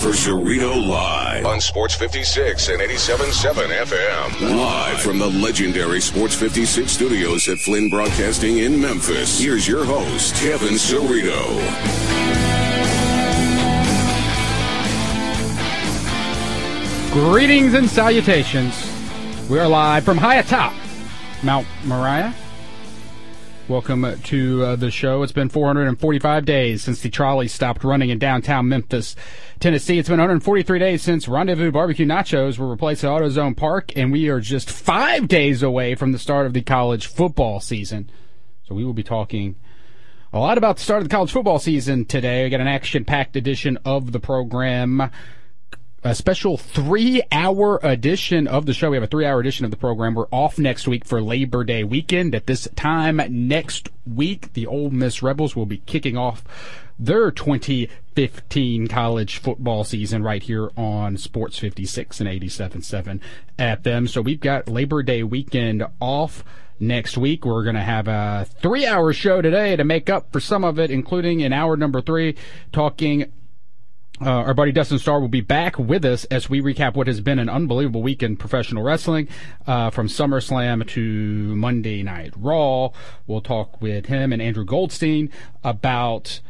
for Cerrito Live on Sports 56 and 87.7 FM. Live from the legendary Sports 56 studios at Flinn Broadcasting in Memphis. Here's your host, Kevin Cerrito. Greetings and salutations. We are live from high atop Mount Moriah. Welcome to uh, the show. It's been 445 days since the trolley stopped running in downtown Memphis, Tennessee. It's been 143 days since Rendezvous Barbecue Nachos were replaced at AutoZone Park, and we are just five days away from the start of the college football season. So we will be talking a lot about the start of the college football season today. We got an action-packed edition of the program a special three hour edition of the show. We have a three hour edition of the program. We're off next week for Labor Day weekend. At this time next week, the Ole Miss Rebels will be kicking off their 2015 college football season right here on Sports 56 and 87.7 FM. So we've got Labor Day weekend off next week. We're going to have a three hour show today to make up for some of it, including in hour number three, talking uh, our buddy Dustin Starr will be back with us as we recap what has been an unbelievable week in professional wrestling, uh, from SummerSlam to Monday Night Raw. We'll talk with him and Andrew Goldstein about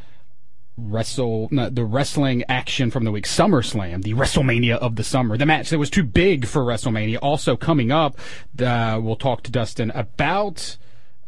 wrestle no, the wrestling action from the week SummerSlam, the WrestleMania of the summer, the match that was too big for WrestleMania. Also coming up, uh, we'll talk to Dustin about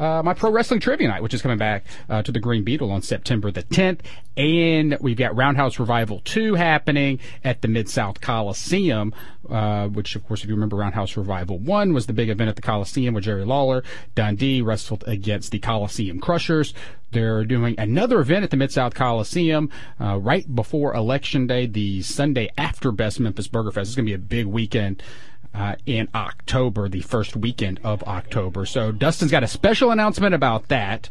uh, my pro wrestling trivia night, which is coming back uh, to the Green Beetle on September the 10th. And we've got Roundhouse Revival 2 happening at the Mid South Coliseum, uh, which, of course, if you remember, Roundhouse Revival 1 was the big event at the Coliseum where Jerry Lawler, Dundee wrestled against the Coliseum Crushers. They're doing another event at the Mid South Coliseum uh, right before Election Day, the Sunday after Best Memphis Burger Fest. It's going to be a big weekend uh, in October, the first weekend of October. So Dustin's got a special announcement about that.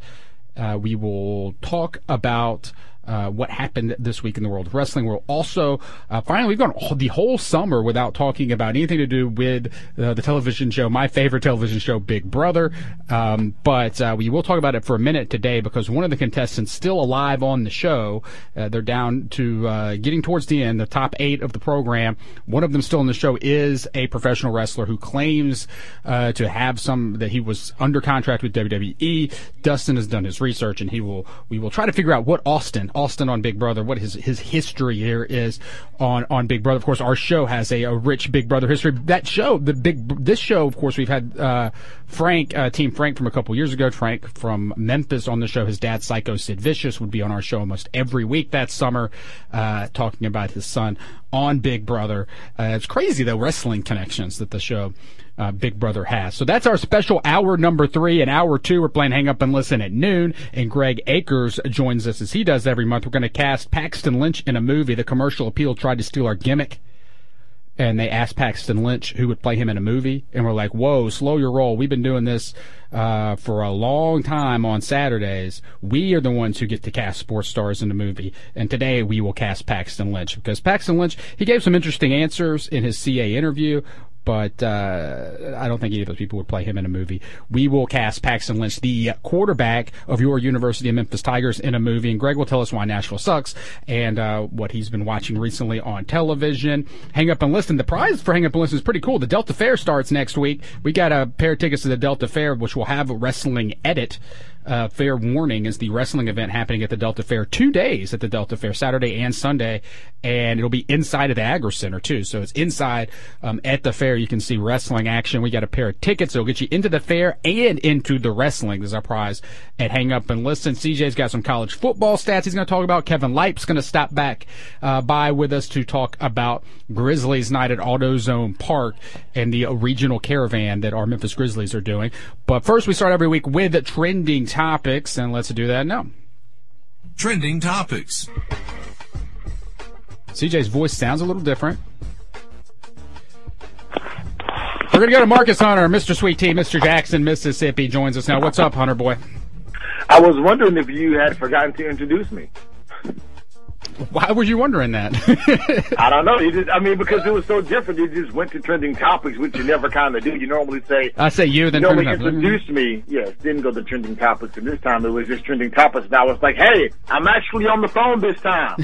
Uh, we will talk about uh, what happened this week in the world of wrestling. We'll also, uh, finally, we've gone the whole summer without talking about anything to do with uh, the television show, my favorite television show, Big Brother. Um, but uh, we will talk about it for a minute today because one of the contestants still alive on the show. Uh, they're down to getting towards the end, the top eight of the program. One of them still in the show is a professional wrestler who claims to have some that he was under contract with WWE. Dustin has done his research, and he will. We will try to figure out what Austin Austin on Big Brother, what his his history here is on on Big Brother. Of course, our show has a, a rich Big Brother history. That show, the big this show, of course, we've had uh, Frank, uh, Team Frank from a couple years ago. Frank from Memphis on the show. His dad, Psycho Sid Vicious, would be on our show almost every week that summer, uh, talking about his son on Big Brother. Uh, it's crazy though, wrestling connections that the show uh, Big Brother has. So that's our special hour number three. And hour two, we're playing Hang Up and Listen at noon. And Greg Akers joins us as he does every month. We're going to cast Paxton Lynch in a movie. The commercial appeal tried to steal our gimmick. And they asked Paxton Lynch who would play him in a movie. And we're like, whoa, slow your roll. We've been doing this uh, for a long time on Saturdays. We are the ones who get to cast sports stars in the movie. And today we will cast Paxton Lynch because Paxton Lynch, he gave some interesting answers in his CA interview but uh, I don't think any of those people would play him in a movie. We will cast Paxton Lynch, the quarterback of your University of Memphis Tigers, in a movie, and Greg will tell us why Nashville sucks and uh, what he's been watching recently on television. Hang up and listen. The prize for Hang up and listen is pretty cool. The Delta Fair starts next week. We got a pair of tickets to the Delta Fair, which will have a wrestling edit uh, fair warning is the wrestling event happening at the Delta Fair two days at the Delta Fair, Saturday and Sunday, and it'll be inside of the Agricenter too. So it's inside um, at the fair. You can see wrestling action. We got a pair of tickets that'll get you into the fair and into the wrestling. There's our prize at Hang Up and Listen. CJ's got some college football stats he's going to talk about. Kevin Lipe's going to stop back uh, by with us to talk about Grizzlies night at AutoZone Park and the regional caravan that our Memphis Grizzlies are doing. But first, we start every week with trending topics, and let's do that now. Trending topics. CJ's voice sounds a little different. We're going to go to Marcus Hunter, Mr. Sweet Tea, Mr. Jackson, Mississippi joins us now. What's up, Hunter boy? I was wondering if you had forgotten to introduce me. Why were you wondering that? I don't know. You just, I mean, because it was so different. You just went to trending topics, which you never kind of do. You normally say, I say you, then you trending introduced me. Yes, didn't go to trending topics. And this time it was just trending topics. And I was like, hey, I'm actually on the phone this time.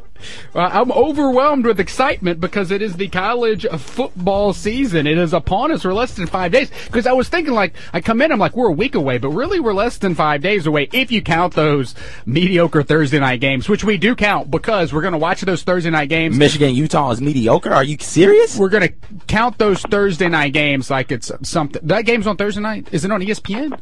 Uh, I'm overwhelmed with excitement because it is the college football season. It is upon us. We're less than five days. Because I was thinking, like, I come in, I'm like, we're a week away, but really we're less than five days away if you count those mediocre Thursday night games, which we do count because we're going to watch those Thursday night games. Michigan, Utah is mediocre. Are you serious? We're going to count those Thursday night games like it's something. That game's on Thursday night? Is it on ESPN?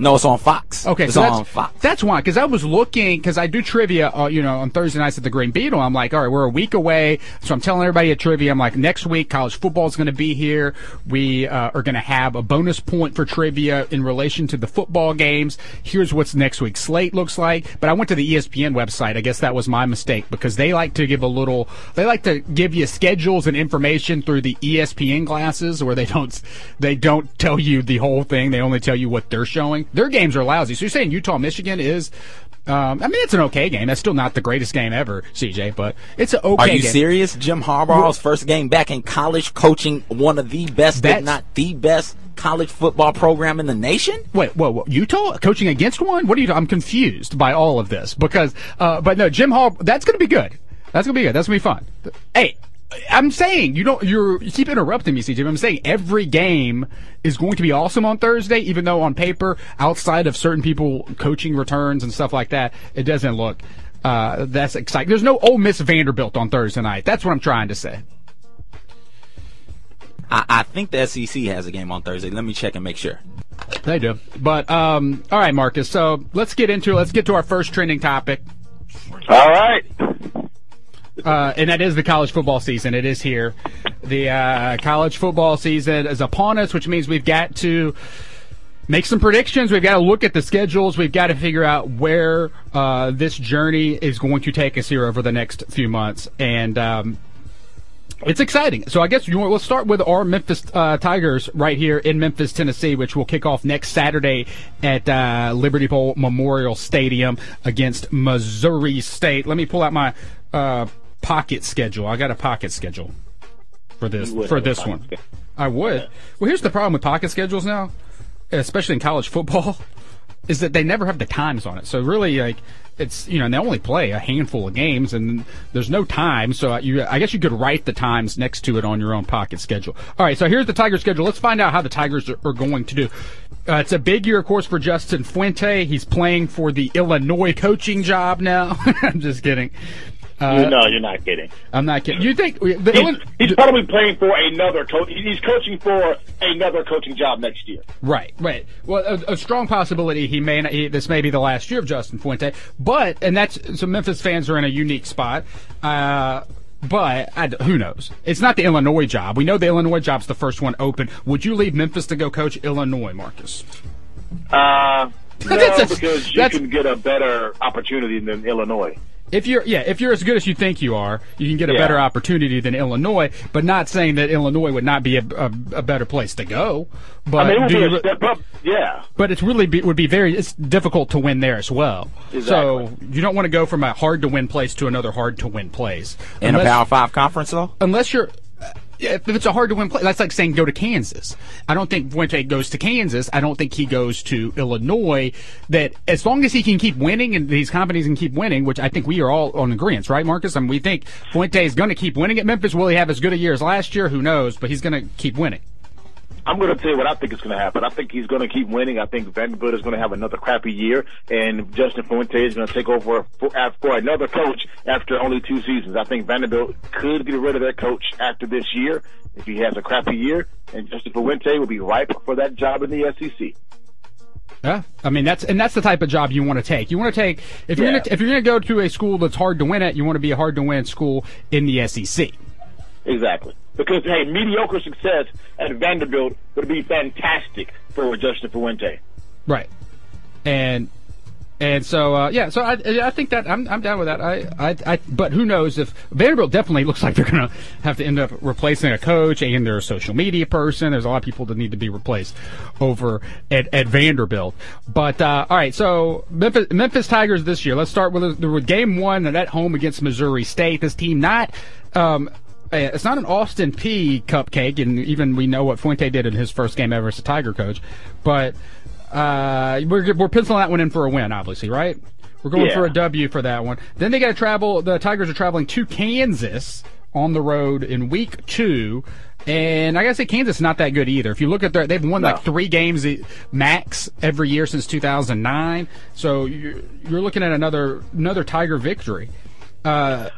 No, it's on Fox. Okay, it's so that's, on Fox. That's why, because I was looking, because I do trivia, uh, you know, on Thursday nights at the Green Beetle. I'm like, all right, we're a week away, so I'm telling everybody at trivia. I'm like, next week college football is going to be here. We uh, are going to have a bonus point for trivia in relation to the football games. Here's what's next week's slate looks like. But I went to the ESPN website. I guess that was my mistake because they like to give a little, they like to give you schedules and information through the ESPN glasses, where they don't, they don't tell you the whole thing. They only tell you what they're showing. Their games are lousy. So you're saying Utah Michigan is? Um, I mean, it's an okay game. That's still not the greatest game ever, CJ, but it's an okay. Are you game. serious? Jim Harbaugh's first game back in college, coaching one of the best, That's- if not the best, college football program in the nation. Wait, whoa, whoa, Utah coaching against one? What are you? I'm confused by all of this because, uh, but no, Jim Hall. That's going to be good. That's going to be good. That's going to be fun. Hey, I'm saying you don't. You're you keep interrupting me, CJ. I'm saying every game is going to be awesome on Thursday, even though on paper, outside of certain people coaching returns and stuff like that, it doesn't look. Uh, that's exciting. There's no Ole Miss Vanderbilt on Thursday night. That's what I'm trying to say. I, I think the SEC has a game on Thursday. Let me check and make sure. They do. But um, all right, Marcus. So let's get into it. Let's get to our first trending topic. All right. Uh, and that is the college football season. It is here. The uh, college football season is upon us, which means we've got to make some predictions. We've got to look at the schedules. We've got to figure out where uh, this journey is going to take us here over the next few months. And um, it's exciting. So I guess you let's start with our Memphis uh, Tigers right here in Memphis, Tennessee, which will kick off next Saturday at uh, Liberty Bowl Memorial Stadium against Missouri State. Let me pull out my uh, pocket schedule. I got a pocket schedule for this for this one. schedule. I would. Well, here's the problem with pocket schedules now, especially in college football, is that they never have the times on it. So really, like it's you know and they only play a handful of games and there's no time. So you I guess you could write the times next to it on your own pocket schedule. All right, so here's the tiger schedule. Let's find out how the Tigers are, are going to do. Uh, it's a big year, of course, for Justin Fuente. He's playing for the Illinois coaching job now. I'm just kidding. Uh, no, you're not kidding. I'm not kidding. You think He's, Illinois, he's probably playing for another coach. He's coaching for another coaching job next year. Right, right. Well, a, a strong possibility he may not, he, this may be the last year of Justin Fuente, but and that's so Memphis fans are in a unique spot. Uh, but I who knows? It's not the Illinois job. We know the Illinois job's the first one open. Would you leave Memphis to go coach Illinois, Marcus? Uh, no, because you can get a better opportunity than Illinois. If you're, yeah, if you're as good as you think you are, you can get a Yeah. better opportunity than Illinois. But not saying that Illinois would not be a, a, a better place to go. But I mean, it would do be you, a step up. Yeah. But it's really be, would be very it's difficult to win there as well. Exactly. So you don't want to go from a hard to win place to another hard to win place. In a Unless- Power Five conference, though. unless you're if it's a hard to win place, that's like saying go to Kansas. I don't think Fuente goes to Kansas. I don't think he goes to Illinois. That as long as he can keep winning and these companies can keep winning, which I think we are all on agreement, right, Marcus? I mean, we think Fuente is going to keep winning at Memphis. Will he have as good a year as last year? Who knows? But he's going to keep winning. I'm going to tell you what I think is going to happen. I think he's going to keep winning. I think Vanderbilt is going to have another crappy year, and Justin Fuente is going to take over for, for another coach after only two seasons. I think Vanderbilt could get rid of their coach after this year if he has a crappy year, and Justin Fuente will be ripe for that job in the SEC. Yeah, I mean that's and that's the type of job you want to take. You want to take if you're Yeah. gonna, if you're going to go to a school that's hard to win at, you want to be a hard to win school in the SEC. Exactly. Because, hey, mediocre success at Vanderbilt would be fantastic for Justin Fuente. Right. And and so uh, yeah, so I I think that I'm I'm down with that. I I, I but who knows if Vanderbilt definitely looks like they're going to have to end up replacing a coach and their social media person. There's a lot of people that need to be replaced over at, at Vanderbilt. But uh, all right, so Memphis, Memphis Tigers this year. Let's start with with game one and at home against Missouri State. This team not. Um, it's not an Austin Peay cupcake, and even we know what Fuente did in his first game ever as a Tiger coach. But uh, we're we're penciling that one in for a win, obviously, right? We're going Yeah. for a W for that one. Then they got to travel. The Tigers are traveling to Kansas on the road in week two. And I gotta say, Kansas is not that good either. If you look at their, they've won No. like three games max every year since 2009. So you're, you're looking at another another Tiger victory. Uh,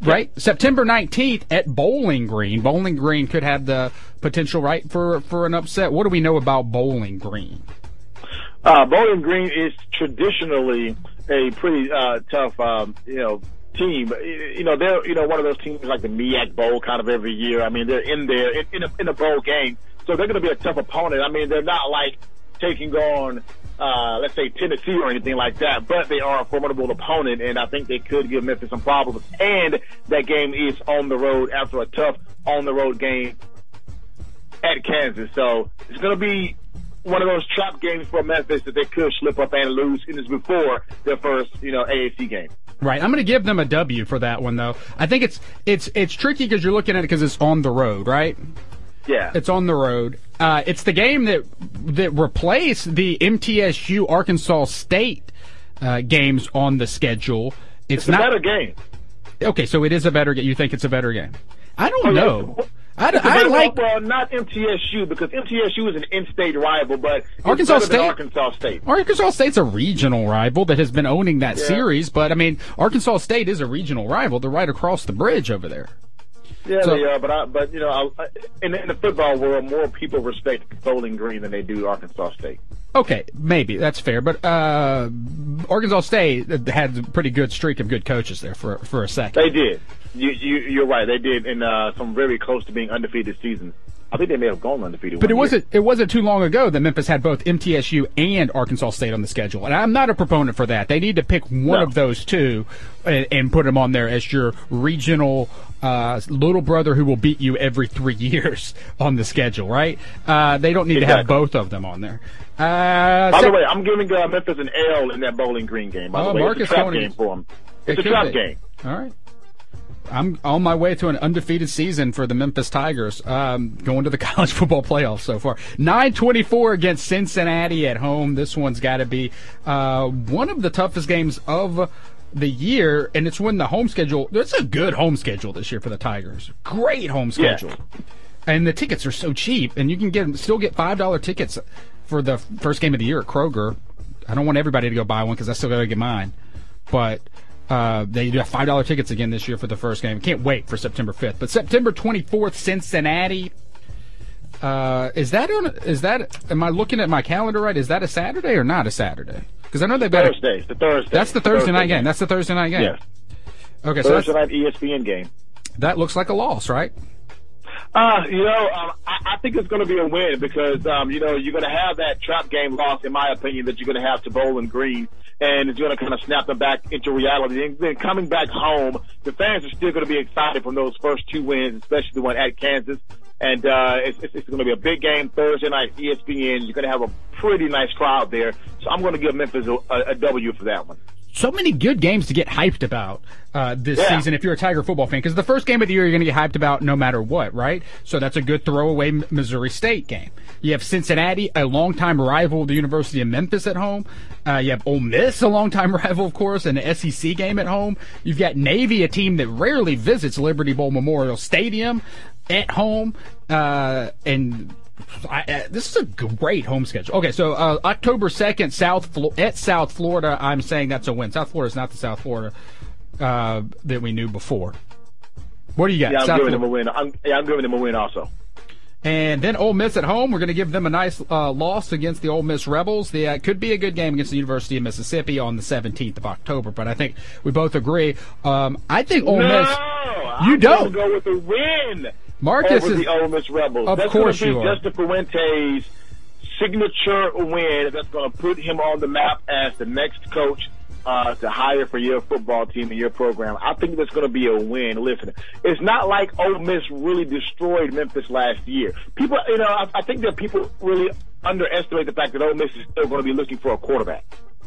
right, September 19th at Bowling Green. Bowling Green could have the potential, right, for for an upset. What do we know about Bowling Green? Uh, Bowling Green is traditionally a pretty uh, tough, um, you know, team. You know, they're you know one of those teams like the MEAC Bowl kind of every year. I mean, they're in there in, in, a, in a bowl game, so they're going to be a tough opponent. I mean, they're not like taking on. Uh, let's say Tennessee or anything like that, but they are a formidable opponent, and I think they could give Memphis some problems. And that game is on the road after a tough on the road game at Kansas. So it's going to be one of those trap games for Memphis that they could slip up and lose. And it's before their first, you know, AAC game. Right. I'm going to give them a W for that one, though. I think it's it's it's tricky because you're looking at it because it's on the road, right? Yeah. It's on the road. Uh, it's the game that that replaced the MTSU Arkansas State uh, games on the schedule. It's, it's a better game. okay. So it is a better game. You think it's a better game? I don't Oh, know. I, It's a I like well, not MTSU because MTSU is an in-state rival, but it's Arkansas State? Arkansas State. Arkansas State's a regional rival that has been owning that Yeah. series, but I mean Arkansas State is a regional rival. They're right across the bridge over there. Yeah, So- they are, but I, but you know, I, in, in the football world, more people respect Bowling Green than they do Arkansas State. Okay, maybe that's fair, but uh, Arkansas State had a pretty good streak of good coaches there for for a second. They did. You, you, you're right. They did in uh, some very close to being undefeated seasons. I think they may have gone undefeated. But it year. wasn't it wasn't too long ago that Memphis had both MTSU and Arkansas State on the schedule, and I'm not a proponent for that. They need to pick one No. of those two and, and put them on there as your regional uh, little brother who will beat you every three years on the schedule, right? Uh, they don't need to have both of them on there. Uh, By so- the way, I'm giving uh, Memphis an L in that Bowling Green game. By Oh, the way, Marcus it's a trap Tony. game for them. It It's a could trap be. game. All right. I'm on my way to an undefeated season for the Memphis Tigers, um, going to the college football playoffs so far. 924 against Cincinnati at home. This one's got to be uh, one of the toughest games of the year, and it's when the home schedule. It's a good home schedule this year for the Tigers. Great home Yeah. schedule, and the tickets are so cheap, and you can get still get five dollar tickets for the first game of the year at Kroger. I don't want everybody to go buy one because I still got to get mine, but. Uh, they do have five dollar tickets again this year for the first game. Can't wait for September fifth. But September twenty fourth, Cincinnati. Uh, is that on? Is that? Am I looking at my calendar right? Is that a Saturday or not a Saturday? Because I know they've got. Thursday. It's the Thursday. that's the Thursday night game. That's the Thursday night game. Yes. Okay, so Thursday that's, night ESPN game. that looks like a loss, right? Uh, you know, um, I, I think it's going to be a win because, um, you know, you're going to have that trap game loss, in my opinion, that you're going to have to Bowling Green, and it's going to kind of snap them back into reality. And then coming back home, the fans are still going to be excited from those first two wins, especially the one at Kansas. And uh, it's, it's, going to be a big game Thursday night, ESPN. You're going to have a pretty nice crowd there. So I'm going to give Memphis a, a W for that one. So many good games to get hyped about uh, this Yeah. season if you're a Tiger football fan. Because the first game of the year you're going to get hyped about no matter what, right? So that's a good throwaway Missouri State game. You have Cincinnati, a longtime rival of the University of Memphis at home. Uh, you have Ole Miss, a longtime rival, of course, and an SEC game at home. You've got Navy, a team that rarely visits Liberty Bowl Memorial Stadium at home, uh, and I, uh, this is a great home schedule. Okay, so uh, October second, South Flo- at South Florida. I'm saying that's a win. South Florida is not the South Florida uh, that we knew before. What do you got? Yeah, I'm South giving them a win. I'm, yeah, I'm giving them a win also. And then Ole Miss at home. We're going to give them a nice uh, loss against the Ole Miss Rebels. The uh, could be a good game against the University of Mississippi on the 17th of October. But I think we both agree. Um, I think Ole no, Miss. I'm You don't. go with a win. Marcus is- the Ole Miss Rebels. Of that's course be you are. Justin Fuente's signature win. That's going to put him on the map as the next coach uh, to hire for your football team and your program. I think that's going to be a win. Listen, it's not like Ole Miss really destroyed Memphis last year. People, you know, I, I think that people really underestimate the fact that Ole Miss is still going to be looking for a quarterback.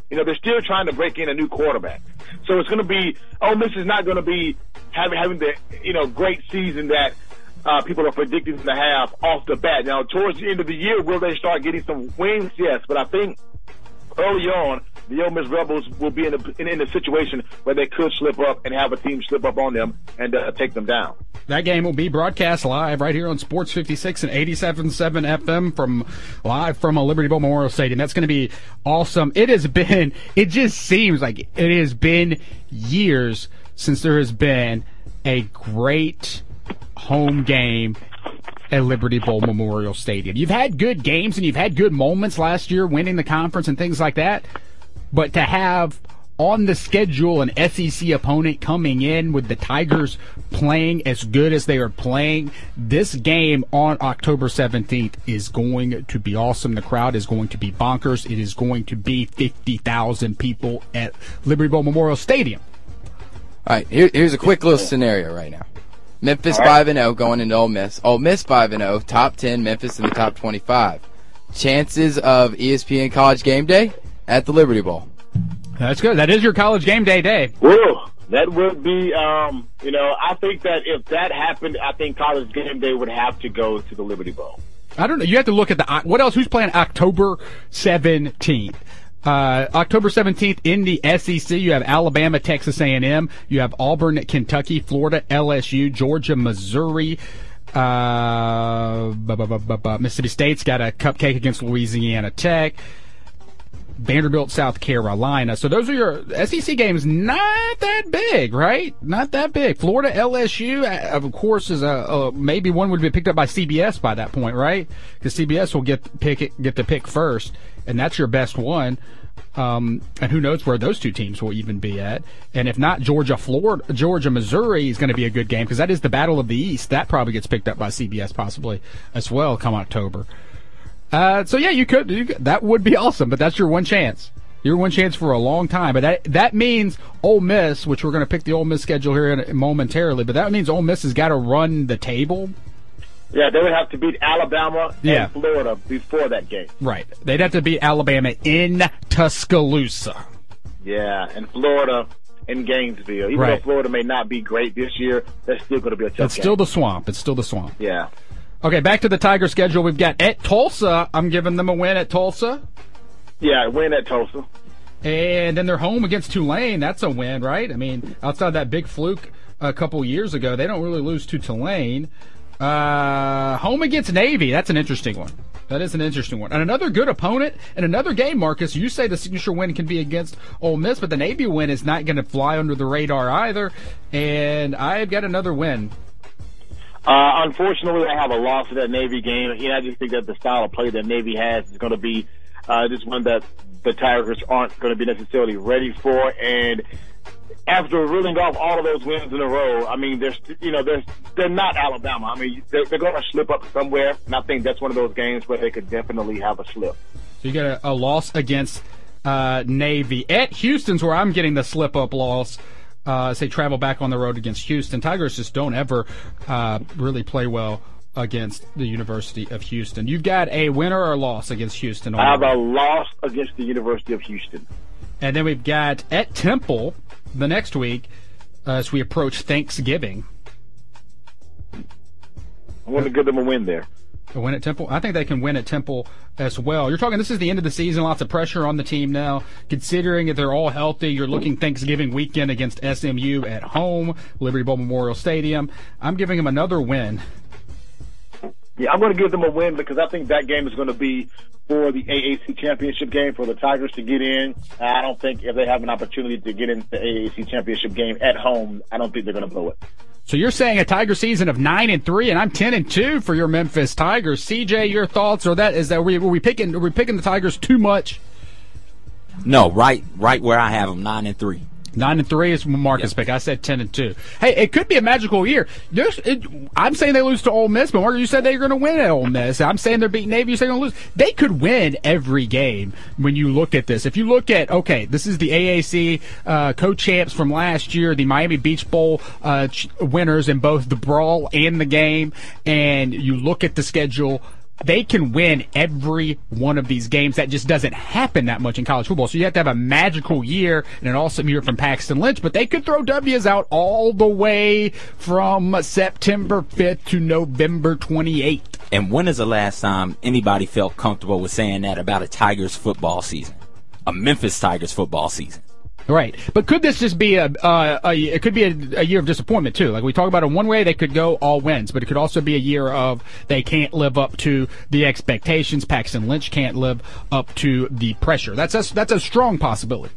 You know, they're still trying to break in a new quarterback. So it's going to be, Ole Miss is not going to be having, having the, you know, great season that uh, people are predicting to have off the bat. Now, towards the end of the year, will they start getting some wins? Yes, but I think early on, the Ole Miss Rebels will be in a, in, in a situation where they could slip up and have a team slip up on them and uh, take them down. That game will be broadcast live right here on Sports 56 and 87.7 FM from live from a Liberty Bowl Memorial Stadium. That's going to be awesome. It has been, it just seems like it has been years since there has been a great home game at Liberty Bowl Memorial Stadium. You've had good games and you've had good moments last year winning the conference and things like that. But to have on the schedule an SEC opponent coming in with the Tigers playing as good as they are playing, this game on October 17th is going to be awesome. The crowd is going to be bonkers. It is going to be 50,000 people at Liberty Bowl Memorial Stadium. All right, here, here's a quick little scenario right now. Memphis five and zero going into Ole Miss. Ole Miss five and zero, top ten. Memphis in the top twenty-five. Chances of ESPN College Game Day at the Liberty Bowl. That's good. That is your college game day day. Woo! That would be, um, you know, I think that if that happened, I think College Game Day would have to go to the Liberty Bowl. I don't know. You have to look at the what else? Who's playing October seventeenth? Uh, October 17th in the SEC, you have Alabama, Texas A&M. You have Auburn, Kentucky, Florida, LSU, Georgia, Missouri. Uh, Mississippi State's got a cupcake against Louisiana Tech. Vanderbilt, South Carolina. So those are your SEC games. Not that big, right? Not that big. Florida, LSU, uh, of course, is a, a maybe one would be picked up by CBS by that point, right? Because CBS will get pick get the pick first, and that's your best one. Um, and who knows where those two teams will even be at? And if not, Georgia, Florida, Georgia, Missouri is going to be a good game because that is the battle of the East. That probably gets picked up by CBS possibly as well come October. Uh, so yeah, you could, you could. That would be awesome, but that's your one chance. Your one chance for a long time. But that that means Ole Miss, which we're going to pick the Ole Miss schedule here in, momentarily. But that means Ole Miss has got to run the table. Yeah, they would have to beat Alabama Yeah. and Florida before that game. Right. They'd have to beat Alabama in Tuscaloosa. Yeah, and Florida in Gainesville. Even Right. though Florida may not be great this year, that's still going to be a tough It's game. still the swamp. It's still the swamp. yeah. Okay, back to the Tiger schedule. We've got at Tulsa. I'm giving them a win at Tulsa. Yeah, win at Tulsa. And then they're home against Tulane. That's a win, right? I mean, outside that big fluke a couple years ago, they don't really lose to Tulane. Uh, home against Navy. That's an interesting one. That is an interesting one. And another good opponent and another game, Marcus. You say the signature win can be against Ole Miss, but the Navy win is not going to fly under the radar either. And I've got another win. Uh, unfortunately, I have a loss to that Navy game. Know, I just think that the style of play that Navy has is going to be uh, just one that the Tigers aren't going to be necessarily ready for. And after reeling off all of those wins in a row, I mean, they're you know they're they're not Alabama. I mean, they're, they're going to slip up somewhere, and I think that's one of those games where they could definitely have a slip. So you get a, a loss against uh, Navy at Houston's where I'm getting the slip up loss. Uh, say travel back on the road against Houston. Tigers just don't ever uh, really play well against the University of Houston. You've got a winner or a loss against Houston. on I have a loss against the University of Houston. And then we've got at Temple the next week uh, as we approach Thanksgiving. I want to give them a win there. A win at Temple? I think they can win at Temple as well. You're talking, this is the end of the season, lots of pressure on the team now. Considering that they're all healthy, you're looking Thanksgiving weekend against SMU at home, Liberty Bowl Memorial Stadium. I'm giving them another win. Yeah, I'm going to give them a win because I think that game is going to be for the AAC championship game for the Tigers to get in. I don't think if they have an opportunity to get into the AAC championship game at home, I don't think they're going to blow it. So you're saying a Tiger season of nine and three, and I'm ten and two for your Memphis Tigers. CJ, your thoughts? Or that is that we were we picking are we picking the Tigers too much? No, right, right where I have them, nine and three. Nine and three is Marcus pick. I said ten and two. Hey, it could be a magical year. It, I'm saying they lose to Ole Miss, but Marcus, you said they're going to win at Ole Miss. I'm saying they're beating Navy. You say they're going to lose. They could win every game when you look at this. If you look at okay, this is the AAC uh, co-champs from last year, the Miami Beach Bowl uh, winners in both the brawl and the game, and you look at the schedule they can win every one of these games. That just doesn't happen that much in college football. So you have to have a magical year and an awesome year from Paxton Lynch, but they could throw W's out all the way from September 5th to November 28th. And when is the last time anybody felt comfortable with saying that about a Tigers football season? a Memphis Tigers football season. Right, but could this just be a, uh, a it could be a, a, year of disappointment too? Like we talk about it one way, they could go all wins, but it could also be a year of they can't live up to the expectations. Paxton Lynch can't live up to the pressure. That's a that's a strong possibility.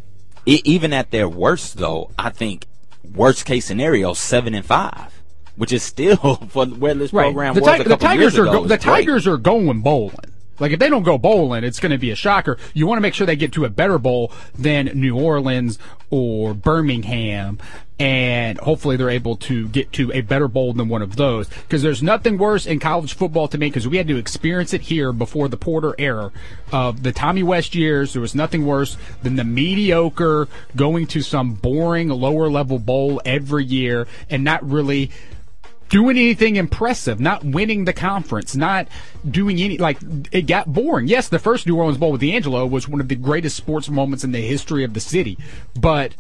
It, even at their worst, though, I think worst case scenario seven and five, which is still for where this right. program the, was ti- a couple the Tigers years are ago. go- the great. Tigers are going bowling. Like if they don't go bowling, it's going to be a shocker. You want to make sure they get to a better bowl than New Orleans or Birmingham, and hopefully they're able to get to a better bowl than one of those. Because there's nothing worse in college football to me because we had to experience it here before the Porter era of the Tommy West years. There was nothing worse than the mediocre going to some boring lower level bowl every year and not really doing anything impressive, not winning the conference, not doing any like it got boring. Yes, the first New Orleans Bowl with DeAngelo was one of the greatest sports moments in the history of the city, but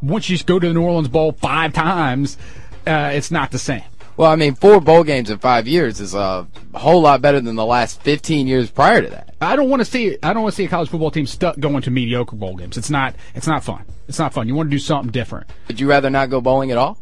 once you go to the New Orleans Bowl five times, uh, it's not the same. Well, I mean, four bowl games in five years is a whole lot better than the last 15 years prior to that. I don't want to see I don't want to see a college football team stuck going to mediocre bowl games. It's not it's not fun. It's not fun. You want to do something different. Would you rather not go bowling at all?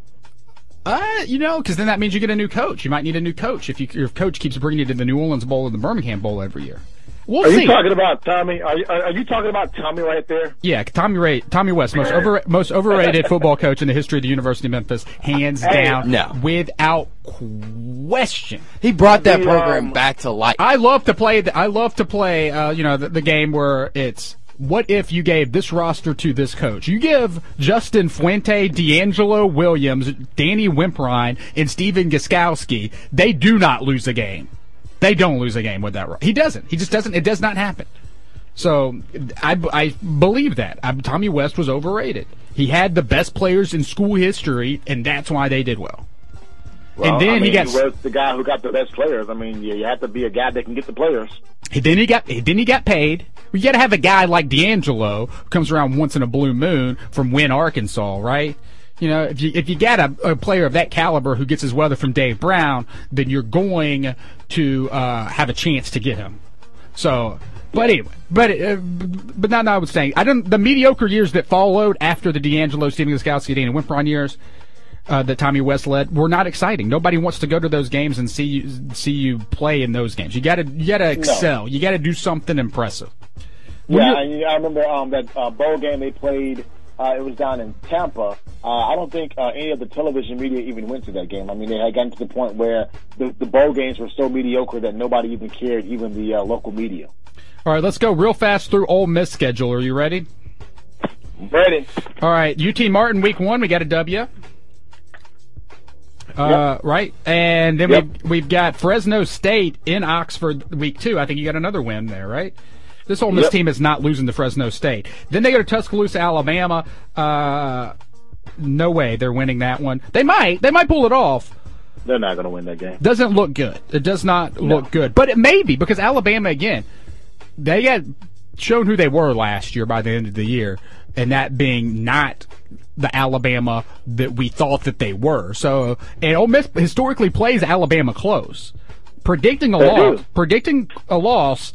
Uh, you know, because then that means you get a new coach. You might need a new coach if you, your coach keeps bringing you to the New Orleans Bowl and the Birmingham Bowl every year. We'll Are see. you talking about Tommy? Are you, are you talking about Tommy right there? Yeah, Tommy Ray, Tommy West, most over, most overrated football coach in the history of the University of Memphis, hands Hey, down, no. without question. He brought that The, program um, back to life. I love to play. The, I love to play. Uh, you know, the, the game where it's what if you gave this roster to this coach? You give Justin Fuente, DeAngelo Williams, Danny Wimprine, and Stephen Gostkowski. They do not lose a game. They don't lose a game with that. He doesn't. He just doesn't. It does not happen. So I, I believe that I, Tommy West was overrated. He had the best players in school history, and that's why they did well. Well, and then I mean, he got was the guy who got the best players. I mean, you, you have to be a guy that can get the players. Then he got then he got paid. You got to have a guy like DeAngelo who comes around once in a blue moon from Wynne, Arkansas, right? You know, if you if you got a, a player of that caliber who gets his weather from Dave Brown, then you're going to uh, have a chance to get him. So, but anyway, but uh, but not notwithstanding, I don't the mediocre years that followed after the DeAngelo, Stephen Gostkowski, Danny Wimprine years. Uh, that Tommy West led were not exciting. Nobody wants to go to those games and see you see you play in those games. You got to you got to excel. You got to do something impressive. When Yeah, you- I remember um, that uh, bowl game they played. Uh, it was down in Tampa. Uh, I don't think uh, any of the television media even went to that game. I mean, they had gotten to the point where the, the bowl games were so mediocre that nobody even cared, even the uh, local media. All right, let's go real fast through Ole Miss schedule. Are you ready? Ready? All right, UT Martin week one, we got a W. Uh, right, and then Yep. we've we've got Fresno State in Oxford week two. I think you got another win there, right? This Ole Miss Yep. team is not losing to Fresno State. Then they go to Tuscaloosa, Alabama. Uh, no way they're winning that one. They might. They might pull it off. They're not going to win that game. doesn't look good. It does not look good, but it may be because Alabama again, they had shown who they were last year by the end of the year, and that being not the Alabama that we thought that they were. So, and Ole Miss historically plays Alabama close. Predicting a They loss, do. predicting a loss.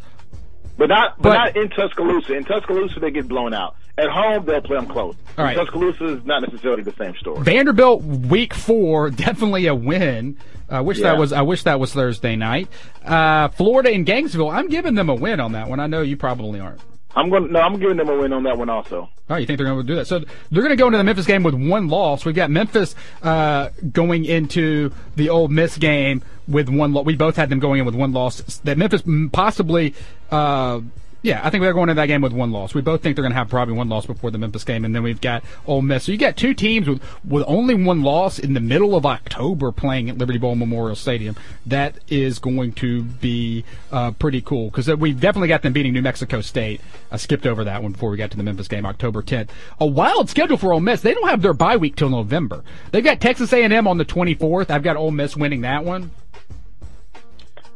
But not, but, But- not in Tuscaloosa. In Tuscaloosa, they get blown out. At home, they'll play them close. All right. Tuscaloosa is not necessarily the same story. Vanderbilt week four, definitely a win. I wish Yeah. that was I wish that was Thursday night. Uh, Florida and Gainesville, I'm giving them a win on that one. I know you probably aren't. I'm going. No, I'm giving them a win on that one also. Oh, you think they're going to do that? So they're going to go into the Memphis game with one loss. We've got Memphis uh, going into the Ole Miss game with one loss. We both had them going in with one loss. That Memphis possibly, uh, yeah, I think they're going into that game with one loss. We both think they're going to have probably one loss before the Memphis game, and then we've got Ole Miss. So you got two teams with with only one loss in the middle of October playing at Liberty Bowl Memorial Stadium. That is going to be uh, pretty cool because we've definitely got them beating New Mexico State. I skipped over that one before we got to the Memphis game, October 10th. A wild schedule for Ole Miss. They don't have their bye week till November. They've got Texas A&M on the 24th. I've got Ole Miss winning that one.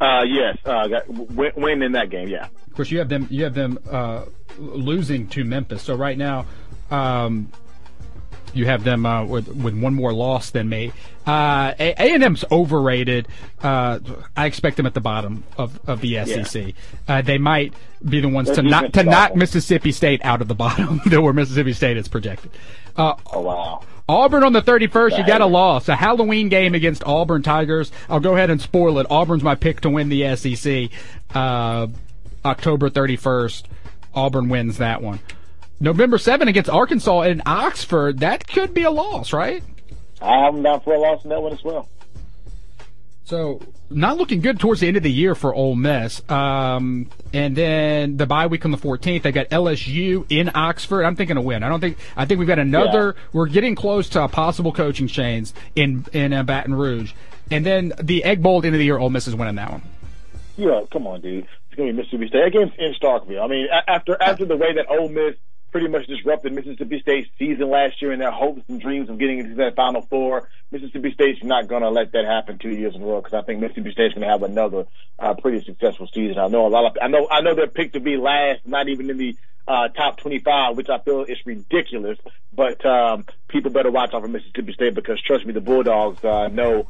Uh, yes, uh, got, win, win in that game. Yeah. Of course, you have them. You have them uh, losing to Memphis. So right now, um, you have them uh, with with one more loss than me. Uh, A and M's overrated. Uh, I expect them at the bottom of, of the SEC. Uh, they might be the ones Their to knock to knock. Mississippi State out of the bottom, where Mississippi State is projected. Uh, Oh wow. Auburn on the 31st, you got a loss. A Halloween game against Auburn Tigers. I'll go ahead and spoil it. Auburn's my pick to win the SEC. Uh, October 31st, Auburn wins that one. November 7 against Arkansas in Oxford. That could be a loss, right? I have them down for a loss in that one as well. So not looking good towards the end of the year for Ole Miss. Um, and then the bye week on the 14th, they got LSU in Oxford. I'm thinking a win. I don't think. I think we've got another. We're getting close to a possible coaching change in in uh, Baton Rouge. And then the Egg Bowl at the end of the year, Ole Miss is winning that one. Yeah, come on, dude. It's gonna be Mississippi State against in Starkville. I mean, after after the way that Ole Miss pretty much disrupted Mississippi State's season last year and their hopes and dreams of getting into that Final Four, Mississippi State's not gonna let that happen two years in a row because I think Mississippi State's gonna have another uh, pretty successful season. I know a lot of I know I know they're picked to be last, not even in the uh, top 25, which I feel is ridiculous. But um, people better watch out for Mississippi State because trust me, the Bulldogs uh, know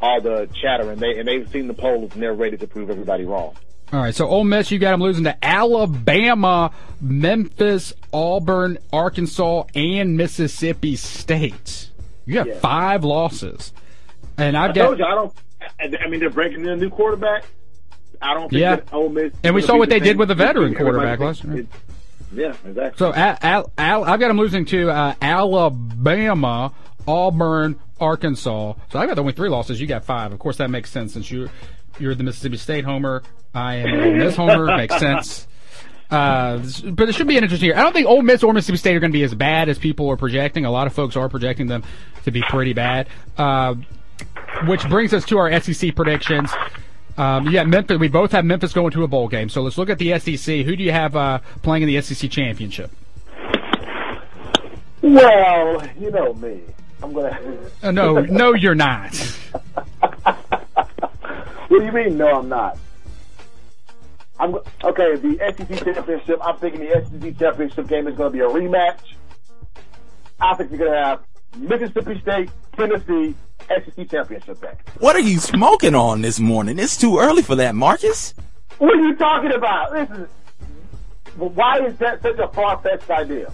all the chatter and they and they've seen the polls and they're ready to prove everybody wrong. All right, so Ole Miss, you got them losing to Alabama, Memphis, Auburn, Arkansas, and Mississippi State. You got Yeah. five losses, and I've I got told you I don't. I mean, they're breaking in a new quarterback. I don't think Yeah. that Ole Miss. And we saw what be they did with a veteran quarterback last year. Yeah, exactly. So Al, Al, Al, I've got them losing to uh, Alabama, Auburn, Arkansas. So I've got only three losses. You got five. Of course, that makes sense since you you're the Mississippi State homer. I am Miss homer. makes sense. Uh, but it should be an interesting year. I don't think Ole Miss or Mississippi State are going to be as bad as people are projecting. A lot of folks are projecting them to be pretty bad. Uh, which brings us to our SEC predictions. Um, got Memphis. We both have Memphis going to a bowl game. So let's look at the SEC. Who do you have uh, playing in the SEC championship? well, you know me. I'm gonna. Uh, no, no, you're not. What do you mean? No, I'm not. I'm okay. The SEC championship. I'm thinking the SEC championship game is going to be a rematch. I think you're going to have Mississippi State, Tennessee, SEC championship game. What are you smoking on this morning? It's too early for that, Marcus. What are you talking about? Is. Why is that such a far fetched idea?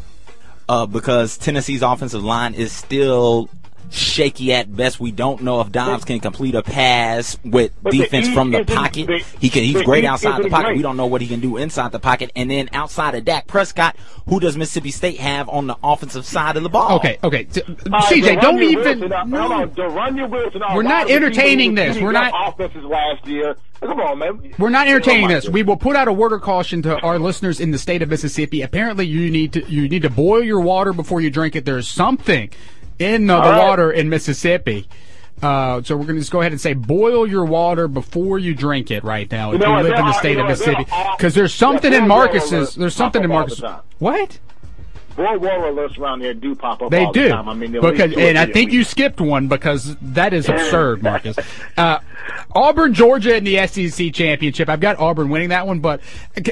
Uh, because Tennessee's offensive line is still shaky at best. We don't know if Dobbs can complete a pass with But the defense from the pocket. the- He can. He's great outside the pocket. great. We don't know what he can do inside the pocket. And then outside of Dak Prescott, who does Mississippi State have on the offensive side of the ball? Okay, okay. T- Uh, CJ, don't even. Wilson, uh, no. Hold on, De'Runnya Wilson. uh, We're not entertaining this. We're not- offenses last year. Come on, man. We're not entertaining this. We will put out a word of caution to our listeners in the state of Mississippi. Apparently, you need to you need to boil your water before you drink it. There's something in uh, the right. water in Mississippi. Uh, so we're going to just go ahead and say boil your water before you drink it right now if You know you live in the state you know of Mississippi. Because there's something in Marcus's. There's something in pop up all the Marcus's. What? Boy, water alerts around here do pop up They all do. the time. I mean, because, and I think week. you skipped one because that is absurd, Marcus. Uh, Auburn, Georgia in the SEC championship. I've got Auburn winning that one, but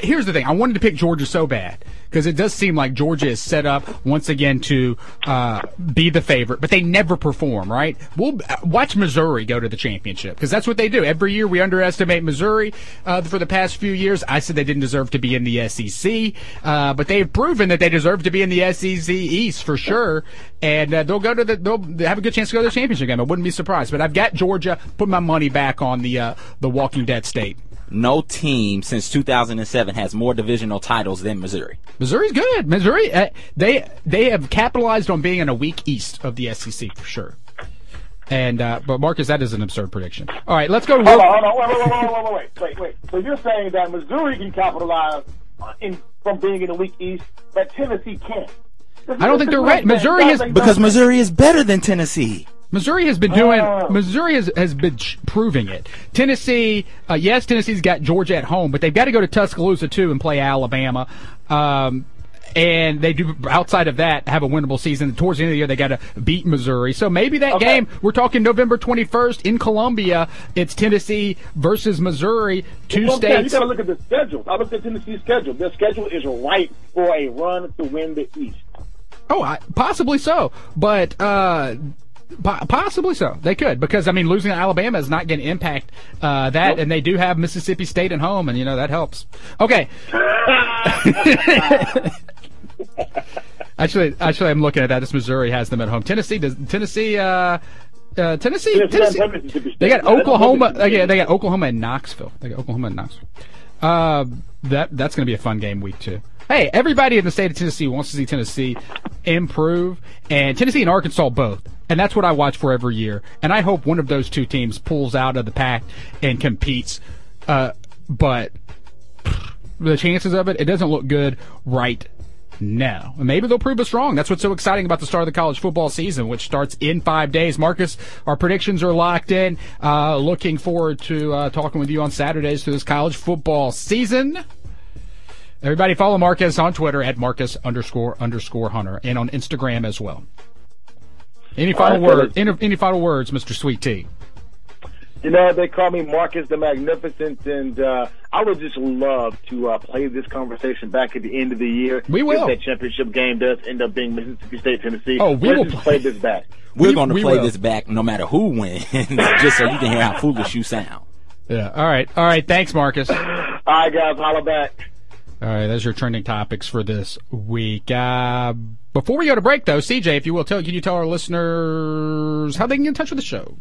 here's the thing: I wanted to pick Georgia so bad because it does seem like Georgia is set up once again to uh, be the favorite, but they never perform. Right? We'll uh, watch Missouri go to the championship because that's what they do every year. We underestimate Missouri uh, for the past few years. I said they didn't deserve to be in the SEC, uh, but they've proven that they deserve to be in the SEC East for sure, and uh, they'll go to the they'll have a good chance to go to the championship game. I wouldn't be surprised, but I've got Georgia. Put my money back on the uh, the Walking Dead state no team since 2007 has more divisional titles than Missouri. Missouri's good. Missouri, uh, they they have capitalized on being in a weak East of the SEC for sure. And uh, but Marcus, that is an absurd prediction. All right, let's go. Hold on, hold on, wait, wait, wait, wait, wait, wait, So you're saying that Missouri can capitalize in, from being in a weak East, but Tennessee can't. I don't think they're right. Missouri is because Missouri is better than Tennessee. Missouri has been doing. Oh. Missouri has, has been proving it. Tennessee, uh, yes, Tennessee's got Georgia at home, but they've got to go to Tuscaloosa too and play Alabama. Um, and they do outside of that have a winnable season. Towards the end of the year, they got to beat Missouri. So maybe that Okay. game we're talking November twenty first in Columbia. It's Tennessee versus Missouri, two Well, yeah, you states. got to look at the schedule. I looked at Tennessee's schedule. Their schedule is right for a run to win the East. Oh, I, possibly so, but uh, possibly so. They could because I mean, losing to Alabama is not going to impact uh, that, Nope. and they do have Mississippi State at home, and you know that helps. Okay. actually, actually, I'm looking at that. This Missouri has them at home. Tennessee does. Tennessee. Uh, uh, Tennessee, Tennessee Tennessee, doesn't have Mississippi State. they got Yeah, they don't have Oklahoma. Mississippi They got, State. they got Oklahoma and Knoxville. They got Oklahoma and Knoxville. Uh, that that's going to be a fun game week two. Hey, everybody in the state of Tennessee wants to see Tennessee improve, and Tennessee and Arkansas both. And that's what I watch for every year. And I hope one of those two teams pulls out of the pack and competes. Uh, but the chances of it, it doesn't look good right now. Maybe they'll prove us wrong. That's what's so exciting about the start of the college football season, which starts in five days. Marcus, our predictions are locked in. Uh, looking forward to uh, talking with you on Saturdays through this college football season. Everybody follow Marcus on Twitter at Marcus underscore underscore Hunter and on Instagram as well. Any final right, words? Any, any final words, Mr. Sweet Tea? You know, they call me Marcus the Magnificent, and uh, I would just love to uh, play this conversation back at the end of the year. We will. If that championship game does end up being Mississippi State, Tennessee. Oh, we let's will just play- play this back. We're We- going to we play will. this back no matter who wins, just so you can hear how foolish you sound. Yeah. All right. All right. Thanks, Marcus. All right, guys, holla back. All right, those are your trending topics for this week. Uh, before we go to break, though, CJ, if you will, tell can you tell our listeners how they can get in touch with the show?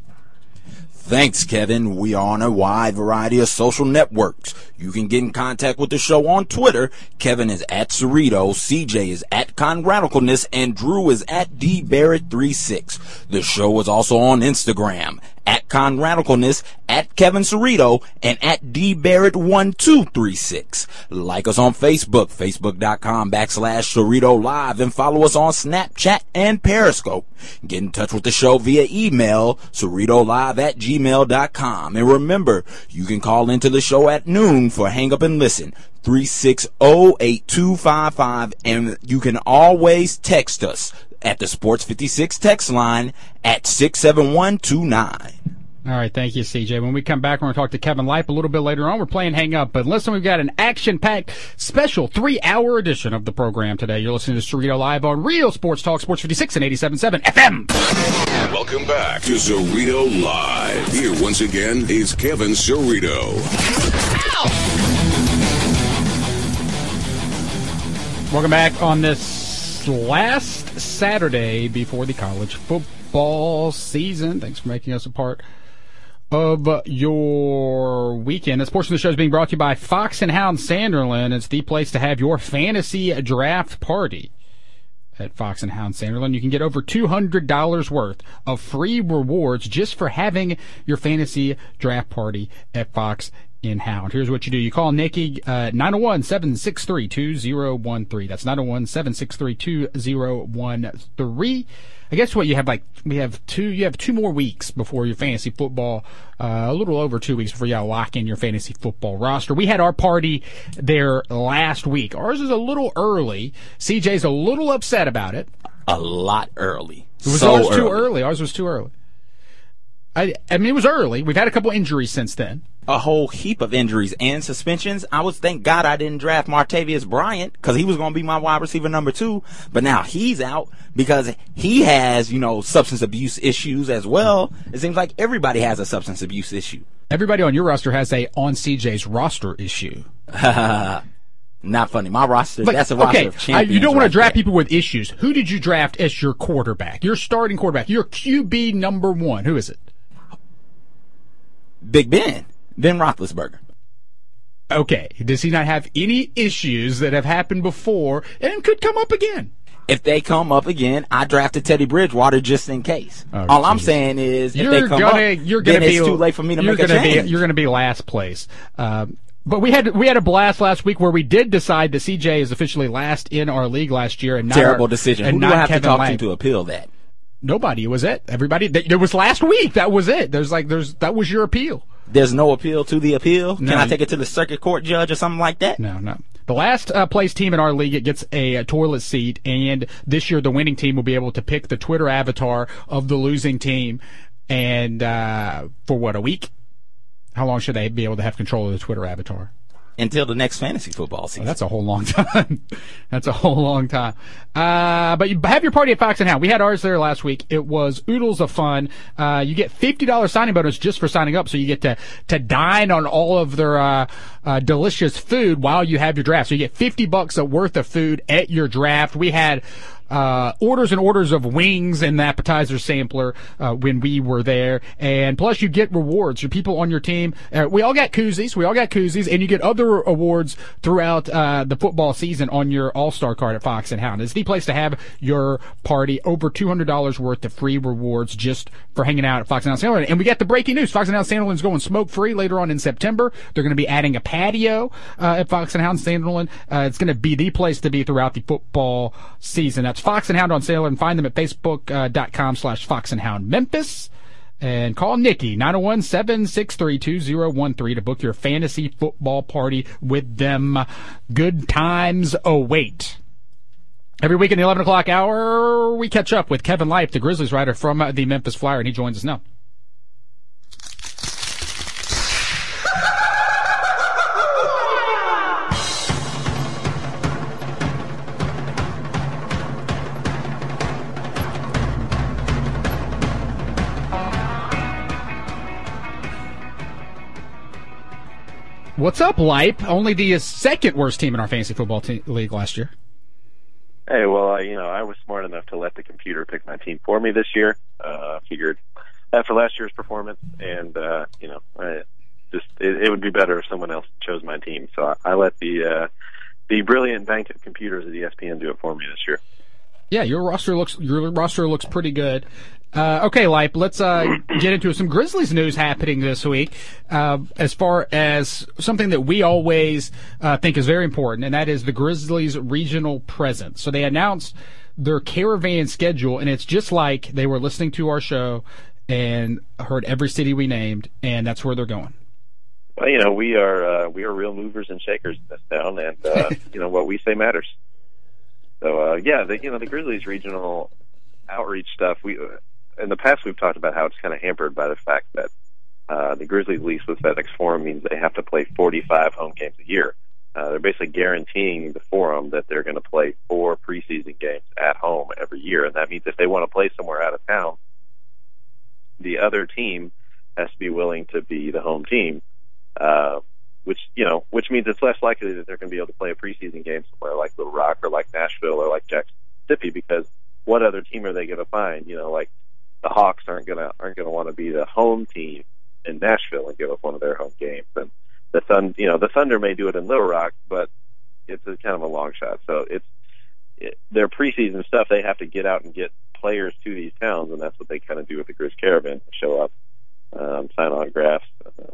Thanks, Kevin. We are on a wide variety of social networks. You can get in contact with the show on Twitter. Kevin is at Cerrito, CJ is at Conradicalness, and Drew is at DBarrett36. The show is also on Instagram at Conradicalness, at Kevin Cerrito, and at DBarrett1236. Like us on Facebook, facebook.com backslash Cerrito Live, and follow us on Snapchat and Periscope. Get in touch with the show via email, Cerritolive at gmail.com. And remember, you can call into the show at noon for Hang Up and Listen. 360-8255 and you can always text us at the Sports 56 text line at 67129. All right, thank you, CJ. When we come back, we're going to talk to Kevin Lipe a little bit later on. We're playing Hang Up, but listen, we've got an action-packed special three-hour edition of the program today. You're listening to Cerrito Live on Real Sports Talk, Sports 56 and 87.7 FM. Welcome back to Cerrito Live. Here once again is Kevin Cerrito. Welcome back on this last Saturday before the college football season. Thanks for making us a part of your weekend. This portion of the show is being brought to you by Fox and Hound Sanderlin. It's the place to have your fantasy draft party. At Fox and Hound Sanderlin, you can get over $200 worth of free rewards just for having your fantasy draft party at Fox and Hound. Here's what you do. You call Nikki, uh, 901-763-2013. That's 901-763-2013. I guess what you have like, we have two, you have two more weeks before your fantasy football, uh, a little over two weeks before you gotta lock in your fantasy football roster. We had our party there last week. Ours is a little early. CJ's a little upset about it. A lot early. It Was so ours too early? Ours was too early. I, I mean, it was early. We've had a couple injuries since then. A whole heap of injuries and suspensions. I was thank God I didn't draft Martavis Bryant because he was going to be my wide receiver number two. But now he's out because he has, you know, substance abuse issues as well. It seems like everybody has a substance abuse issue. Everybody on your roster has a on CJ's roster issue. Not funny. My roster, Like, that's a roster okay, of I, champions. you don't want right to draft there. people with issues. Who did you draft as your quarterback? Your starting quarterback. Your QB number one. Who is it? Big Ben, Ben Roethlisberger. Okay. Does he not have any issues that have happened before and could come up again? If they come up again, I drafted Teddy Bridgewater just in case. Oh, All I'm saying is, if you're they come gonna, up, you're gonna then be it's too late for me to make a change. Be, you're going to be last place. Um, but we had we had a blast last week where we did decide that CJ is officially last in our league last year and not Terrible our- decision. And Who do I have Kevin to talk Lang. to to appeal that? Nobody. It was it. Everybody. th- It was last week. That was it. There's like there's that was your appeal. There's no appeal to the appeal. No. Can I take it to the circuit court judge or something like that? No, no. The last uh, place team in our league it gets a, a toilet seat, and this year the winning team will be able to pick the Twitter avatar of the losing team, and uh, for what a week. How long should they be able to have control of the Twitter avatar? Until the next fantasy football season. Oh, that's a whole long time. that's a whole long time. Uh, but you have your party at Fox and Hound. We had ours there last week. It was oodles of fun. Uh, you get $50 signing bonus just for signing up. So you get to, to dine on all of their, uh, uh, delicious food while you have your draft. So you get 50 bucks worth of food at your draft. We had, uh, orders and orders of wings and the appetizer sampler uh, when we were there. And plus, you get rewards. Your people on your team, uh, we all got koozies. We all got koozies, and you get other awards throughout uh, the football season on your All Star card at Fox and Hound. It's the place to have your party. Over two hundred dollars worth of free rewards just for hanging out at Fox and Hound Sanderlin. And we got the breaking news: Fox and Hound Sanderlin is going smoke free later on in September. They're going to be adding a patio uh, at Fox and Hound Sanderlin. Uh, it's going to be the place to be throughout the football season. Fox and Hound on sale and find them at facebook.com uh, slash Fox and Hound Memphis. And call Nikki, 901-763-2013 to book your fantasy football party with them. Good times await. Every week in the 11 o'clock hour, we catch up with Kevin Lipe, the Grizzlies writer from uh, the Memphis Flyer, and he joins us now. What's up, Lipe? Only the second worst team in our fantasy football te- league last year. Hey, well, uh, you know, I was smart enough to let the computer pick my team for me this year. Uh, figured after last year's performance, and uh, you know, I just it, it would be better if someone else chose my team. So I, I let the uh, the brilliant bank of computers at ESPN do it for me this year. Yeah, your roster looks your roster looks pretty good. Uh, okay, Lipe, let's uh, get into some Grizzlies news happening this week. Uh, as far as something that we always uh, think is very important, and that is the Grizzlies' regional presence. So they announced their caravan schedule, and it's just like they were listening to our show and heard every city we named, and that's where they're going. Well, you know, we are uh, we are real movers and shakers in this town, and uh, you know what we say matters. So yeah, the, you know the Grizzlies regional outreach stuff. We in the past we've talked about how it's kind of hampered by the fact that uh, the Grizzlies lease with FedEx Forum means they have to play 45 home games a year. Uh, they're basically guaranteeing the Forum that they're going to play four preseason games at home every year, and that means if they want to play somewhere out of town, the other team has to be willing to be the home team. Uh, which you know, which means it's less likely that they're going to be able to play a preseason game somewhere like Little Rock or like Nashville or like Jackson Mississippi because what other team are they going to find? You know, like the Hawks aren't gonna aren't gonna want to be the home team in Nashville and give up one of their home games. And the Sun, you know, the Thunder may do it in Little Rock, but it's a kind of a long shot. So it's it, their preseason stuff. They have to get out and get players to these towns, and that's what they kind of do with the Grizz Caravan: show up, um, sign autographs, uh,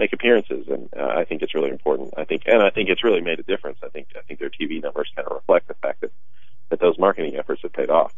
make appearances, and uh, I think it's really important. I think, and I think it's really made a difference. I think I think their TV numbers kind of reflect the fact that that those marketing efforts have paid off.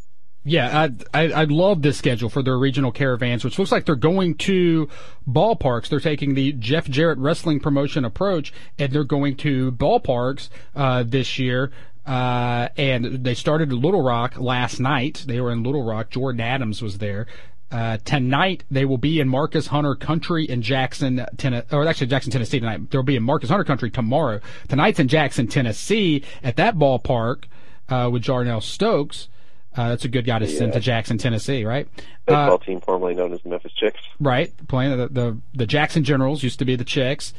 Yeah, I, I, love this schedule for their regional caravans, which looks like they're going to ballparks. They're taking the Jeff Jarrett wrestling promotion approach, and they're going to ballparks uh, this year. Uh, and they started Little Rock last night. They were in Little Rock. Jordan Adams was there. Uh, tonight they will be in Marcus Hunter Country in Jackson, Tennessee, or actually Jackson, Tennessee tonight. They'll be in Marcus Hunter Country tomorrow. Tonight's in Jackson, Tennessee at that ballpark, uh, with Jarnell Stokes. Uh, that's a good guy to Yeah. send to Jackson, Tennessee, right? Baseball Uh, team formerly known as the Memphis Chicks. right, playing the, the the Jackson Generals used to be the Chicks.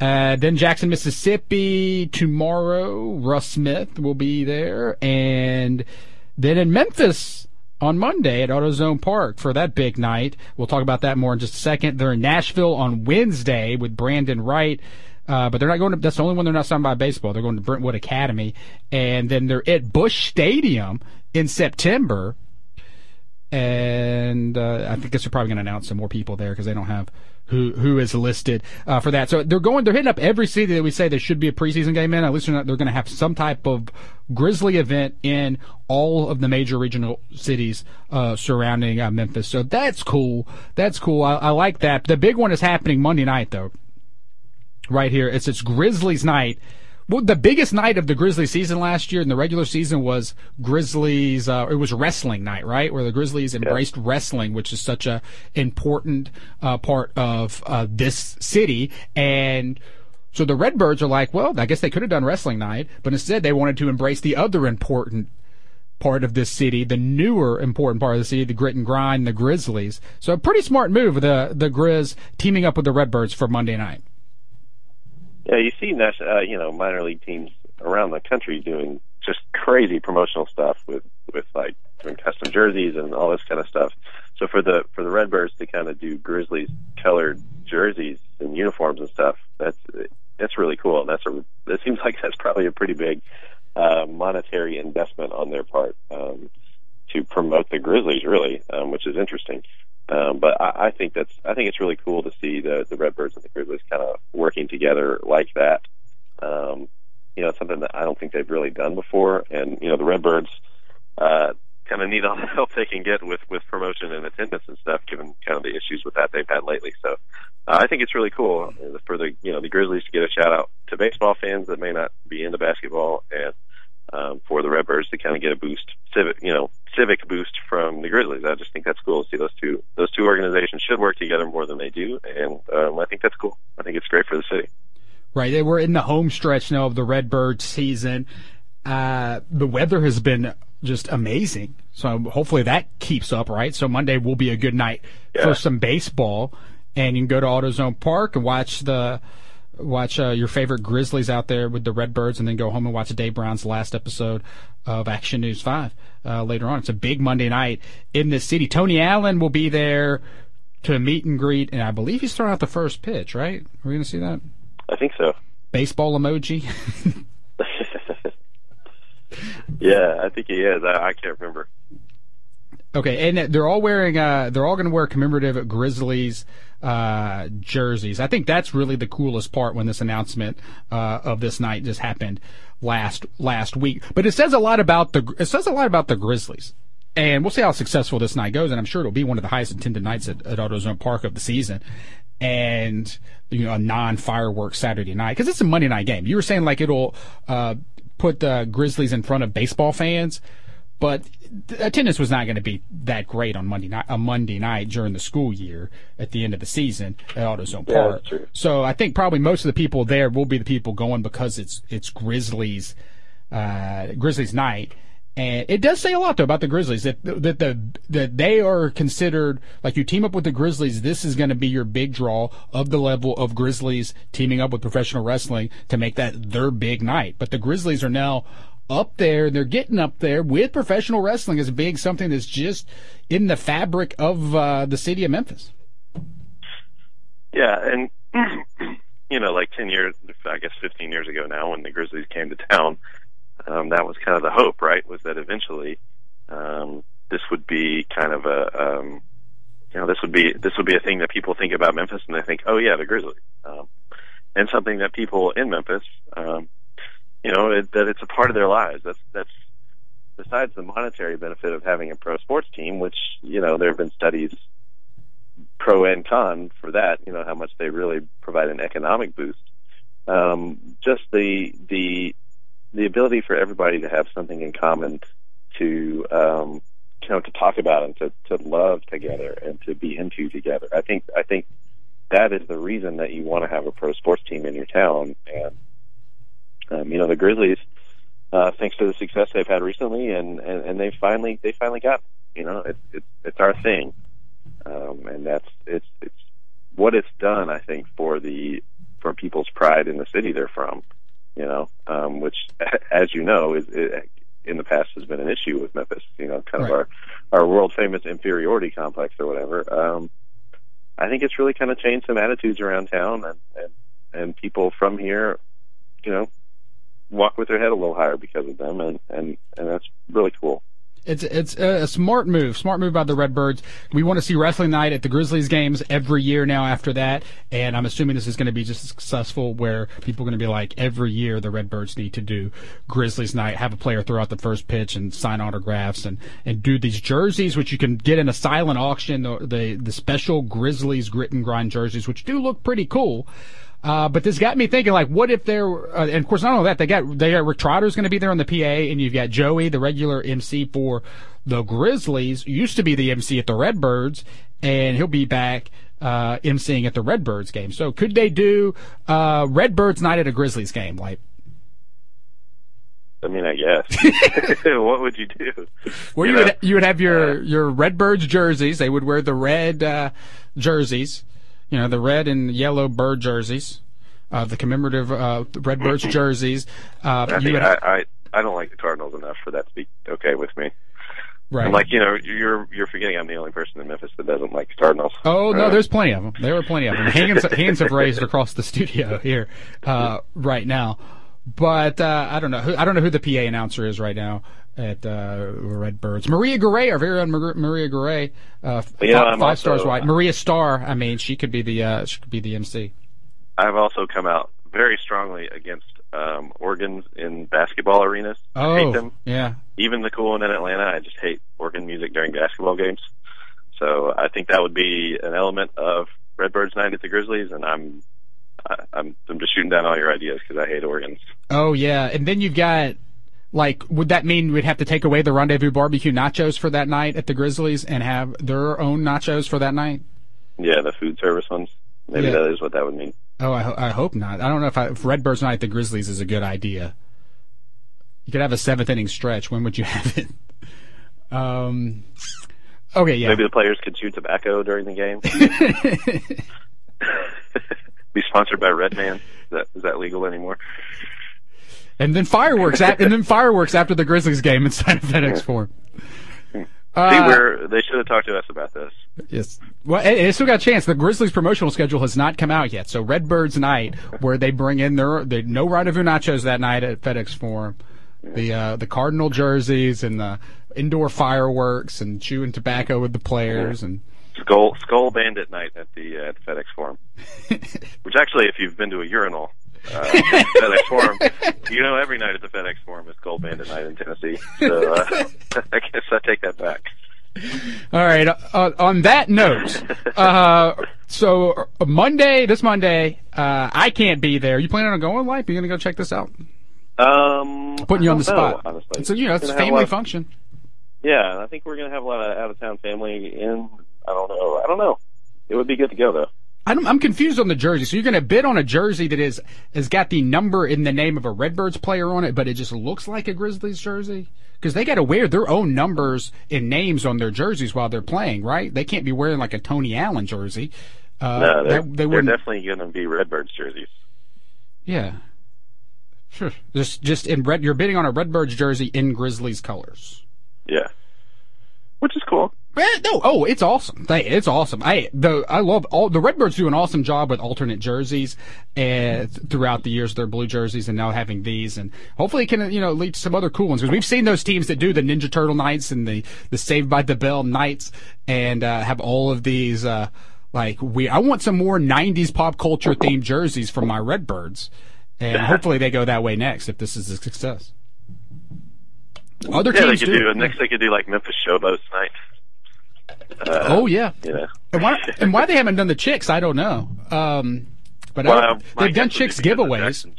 Uh, then Jackson, Mississippi tomorrow. Russ Smith will be there, and then in Memphis on Monday at AutoZone Park for that big night. We'll talk about that more in just a second. They're in Nashville on Wednesday with Brandan Wright. Uh, but they're not going to, that's the only one they're not signed by baseball. They're going to Brentwood Academy. And then they're at Busch Stadium in September. And uh, I think they're probably going to announce some more people there because they don't have who who is listed uh, for that. So they're going, they're hitting up every city that we say there should be a preseason game in. At least they're, they're going to have some type of Grizzly event in all of the major regional cities uh, surrounding uh, Memphis. So that's cool. That's cool. I, I like that. The big one is happening Monday night though. Right here, it's it's Grizzlies night. Well, the biggest night of the Grizzlies season last year in the regular season was Grizzlies. Uh, it was wrestling night, right, where the Grizzlies embraced wrestling, which is such a important uh, part of uh, this city. And So the Redbirds are like, well, I guess they could have done wrestling night, but instead they wanted to embrace the other important part of this city, the newer important part of the city, the grit and grind, the Grizzlies. So a pretty smart move, the the Grizz teaming up with the Redbirds for Monday night. Yeah, you see, uh, you know, minor league teams around the country doing just crazy promotional stuff with with like doing custom jerseys and all this kind of stuff. So for the for the Redbirds to kind of do Grizzlies colored jerseys and uniforms and stuff, that's that's really cool. That's a that seems like that's probably a pretty big uh, monetary investment on their part um, to promote the Grizzlies, really, um, which is interesting. Um, but I, I think that's I think it's really cool to see the the Redbirds and the Grizzlies kind of working together like that. Um, you know, something that I don't think they've really done before. And you know, the Redbirds uh, kind of need all the help they can get with with promotion and attendance and stuff, given kind of the issues with that they've had lately. So uh, I think it's really cool for the you know the Grizzlies to get a shout out to baseball fans that may not be into basketball, and um, for the Redbirds to kind of get a boost, civic you know civic boost from the Grizzlies. I just think that's cool to see those two those two organizations should work together more than they do, and um, I think that's cool. I think it's great for the city. Right, they were in the home stretch now of the Redbird season. Uh, the weather has been just amazing. So hopefully that keeps up, right? So Monday will be a good night yeah. for some baseball, and you can go to AutoZone Park and watch the watch uh, your favorite Grizzlies out there with the Redbirds, and then go home and watch Dave Brown's last episode of Action News Five uh, later on. It's a big Monday night in the city. Tony Allen will be there to meet and greet, and I believe he's throwing out the first pitch. Right? Are We're going to see that. I think so. Baseball emoji. yeah, I think he is. I, I can't remember. Okay, and they're all wearing. Uh, they're all going to wear commemorative Grizzlies uh, jerseys. I think that's really the coolest part when this announcement uh, of this night just happened last last week. But it says a lot about the. It says a lot about the Grizzlies. And we'll see how successful this night goes, and I'm sure it'll be one of the highest attended nights at, at AutoZone Park of the season and you know a non fireworks Saturday night because it's a Monday night game. You were saying like it'll uh, put the Grizzlies in front of baseball fans, but attendance was not going to be that great on Monday night. A Monday night during the school year at the end of the season at AutoZone Park. Yeah, so I think probably most of the people there will be the people going because it's it's Grizzlies uh, Grizzlies night and it does say a lot though about the Grizzlies that that the that they are considered like you team up with the Grizzlies. This is going to be your big draw of the level of Grizzlies teaming up with professional wrestling to make that their big night. But the Grizzlies are now up there. and They're getting up there with professional wrestling as being something that's just in the fabric of uh, the city of Memphis. Yeah, and you know, like ten years, I guess fifteen years ago now, when the Grizzlies came to town um, that was kind of the hope, right? Was that eventually um, this would be kind of a um, you know this would be this would be a thing that people think about Memphis and they think, oh yeah, the Grizzlies, um, and something that people in Memphis, um, you know, it, that it's a part of their lives. That's that's besides the monetary benefit of having a pro sports team, which you know there have been studies pro and con for that. You know how much they really provide an economic boost. Um, just the the the ability for everybody to have something in common to um, you know to talk about and to, to love together and to be into together. I think I think that is the reason that you want to have a pro sports team in your town. And um, you know the Grizzlies, uh, thanks to the success they've had recently, and and, and they finally they finally got you know it's it's it's our thing, um, and that's it's it's what it's done. I think for the for people's pride in the city they're from you know, um, which, as you know, is, in the past has been an issue with Memphis. You know, kind right. of our our world famous inferiority complex or whatever. Um, I think it's really kind of changed some attitudes around town, and and and people from here, you know, walk with their head a little higher because of them, and and and that's really cool. It's it's a smart move, smart move by the Redbirds. We want to see wrestling night at the Grizzlies games every year now. After that, and I'm assuming this is going to be just successful, where people are going to be like every year the Redbirds need to do Grizzlies night, have a player throw out the first pitch and sign autographs, and and do these jerseys, which you can get in a silent auction, the the, the special Grizzlies grit and grind jerseys, which do look pretty cool. Uh, but this got me thinking, like, what if there? Uh, and of course, not only that, they got they got Rick Trotter's going to be there on the PA, and you've got Joey, the regular MC for the Grizzlies, used to be the MC at the Redbirds, and he'll be back uh, emceeing at the Redbirds game. So could they do uh, Redbirds night at a Grizzlies game? Like, I mean, I guess. what would you do? Well, you, You know, would you would have your uh, your Redbirds jerseys. They would wear the red uh, jerseys, you know, the red and yellow bird jerseys, uh, the commemorative uh, Redbirds jerseys. Uh, I think would, I, I I don't like the Cardinals enough for that to be okay with me. right. I'm like, you know, you're you're forgetting I'm the only person in Memphis that doesn't like Cardinals. Oh no, Uh, there's plenty of them. There were plenty of them. Hands, hands have raised across the studio here uh, right now. But uh, I don't know. Who, I don't know who the PA announcer is right now at uh, Redbirds. Maria Garay, our very own Mar- Maria Garay, uh, You know, five stars white. Maria Starr. I mean, she could be the uh, she could be the MC. I've also come out very strongly against um, organs in basketball arenas. I Oh, hate them. yeah. Even the cool one in Atlanta, I just hate organ music during basketball games. So I think that would be an element of Redbirds night at the Grizzlies, and I'm I, I'm I'm just shooting down all your ideas because I hate organs. Oh yeah, and then you've got like, would that mean we'd have to take away the Rendezvous Barbecue nachos for that night at the Grizzlies and have their own nachos for that night? Yeah, the food service ones. Maybe Yeah. that is what that would mean. Oh, I, ho- I hope not. I don't know if, I, if Redbirds night at the Grizzlies is a good idea. You could have a seventh inning stretch. When would you have it? Um. Okay, yeah. Maybe the players could chew tobacco during the game. Be sponsored by Redman. Is that is that legal anymore? And then fireworks. At, and then fireworks after the Grizzlies game inside of FedEx Forum. See, Uh, where they should have talked to us about this. Yes. Well, it, it's still got a chance. The Grizzlies promotional schedule has not come out yet. So Redbirds night, where they bring in their, they no rendezvous nachos that night at FedEx Forum. The uh, the Cardinal jerseys and the indoor fireworks and chewing tobacco with the players and Skull Skoal Bandit night at the uh, at FedEx Forum. Which actually, if you've been to a urinal, uh, FedEx Forum, you know every night at the FedEx Forum is Skoal Bandit night in Tennessee. So uh, I guess I take that back. All right. Uh, on that note, uh, so Monday, this Monday, uh, I can't be there. You planning on going, Lipe? You gonna go check this out? Um, Putting you on the know, spot. honestly, So you know, it's a family of- function. Yeah, I think we're gonna have a lot of out of town family in. I don't know. I don't know. It would be good to go though. I'm, I'm confused on the jersey. So you're going to bid on a jersey that is has got the number in the name of a Redbirds player on it, but it just looks like a Grizzlies jersey because they got to wear their own numbers and names on their jerseys while they're playing, right? They can't be wearing like a Tony Allen jersey. Uh, No, they're, they, they they're definitely going to be Redbirds jerseys. yeah. Sure. Just just in red. You're bidding on a Redbirds jersey in Grizzlies colors. Yeah, which is cool. Eh, no, oh, it's awesome. It's awesome. I the I love all the Redbirds do an awesome job with alternate jerseys and throughout the years their blue jerseys and now having these and hopefully it can you know lead to some other cool ones because we've seen those teams that do the Ninja Turtle nights and the the Saved by the Bell nights and uh, have all of these uh, like we I want some more '90s pop culture themed jerseys from my Redbirds and hopefully they go that way next if this is a success. Other Yeah, they teams could do. Next, they could do like Memphis Showboats night. Uh, Oh yeah. you know. And why, and why they haven't done the chicks, I don't know. Um, but Well, I, they've done guess would be chicks because the giveaways. Jackson,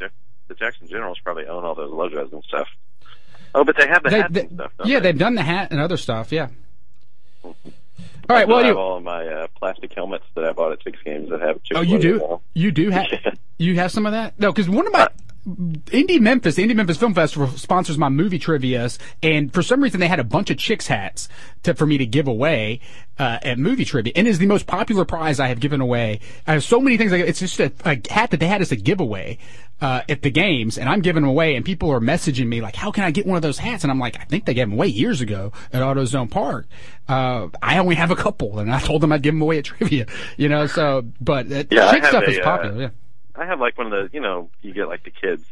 the Jackson Generals probably own all those logos and stuff. Oh, but they have the They- hats they- and stuff. Yeah, they? they've done the hat and other stuff. Yeah. All right. Well, I have all of my uh, plastic helmets that I bought at Six Games that have. Chick oh, you do. You do have. You have some of that? No, because one of my. Indie Memphis, the Indie Memphis Film Festival sponsors my movie trivia's, and for some reason they had a bunch of chicks hats to, for me to give away uh, at movie trivia, and it is the most popular prize I have given away. I have so many things. Like, it's just a, a hat that they had as a giveaway uh, at the games, and I'm giving them away, and people are messaging me like, "How can I get one of those hats?" And I'm like, "I think they gave them away years ago at AutoZone Park. Uh, I only have a couple, and I told them I'd give them away at trivia. You know, so but uh, Yeah, chick stuff a, is uh, popular. yeah. I have like one of the, you know, you get like the kids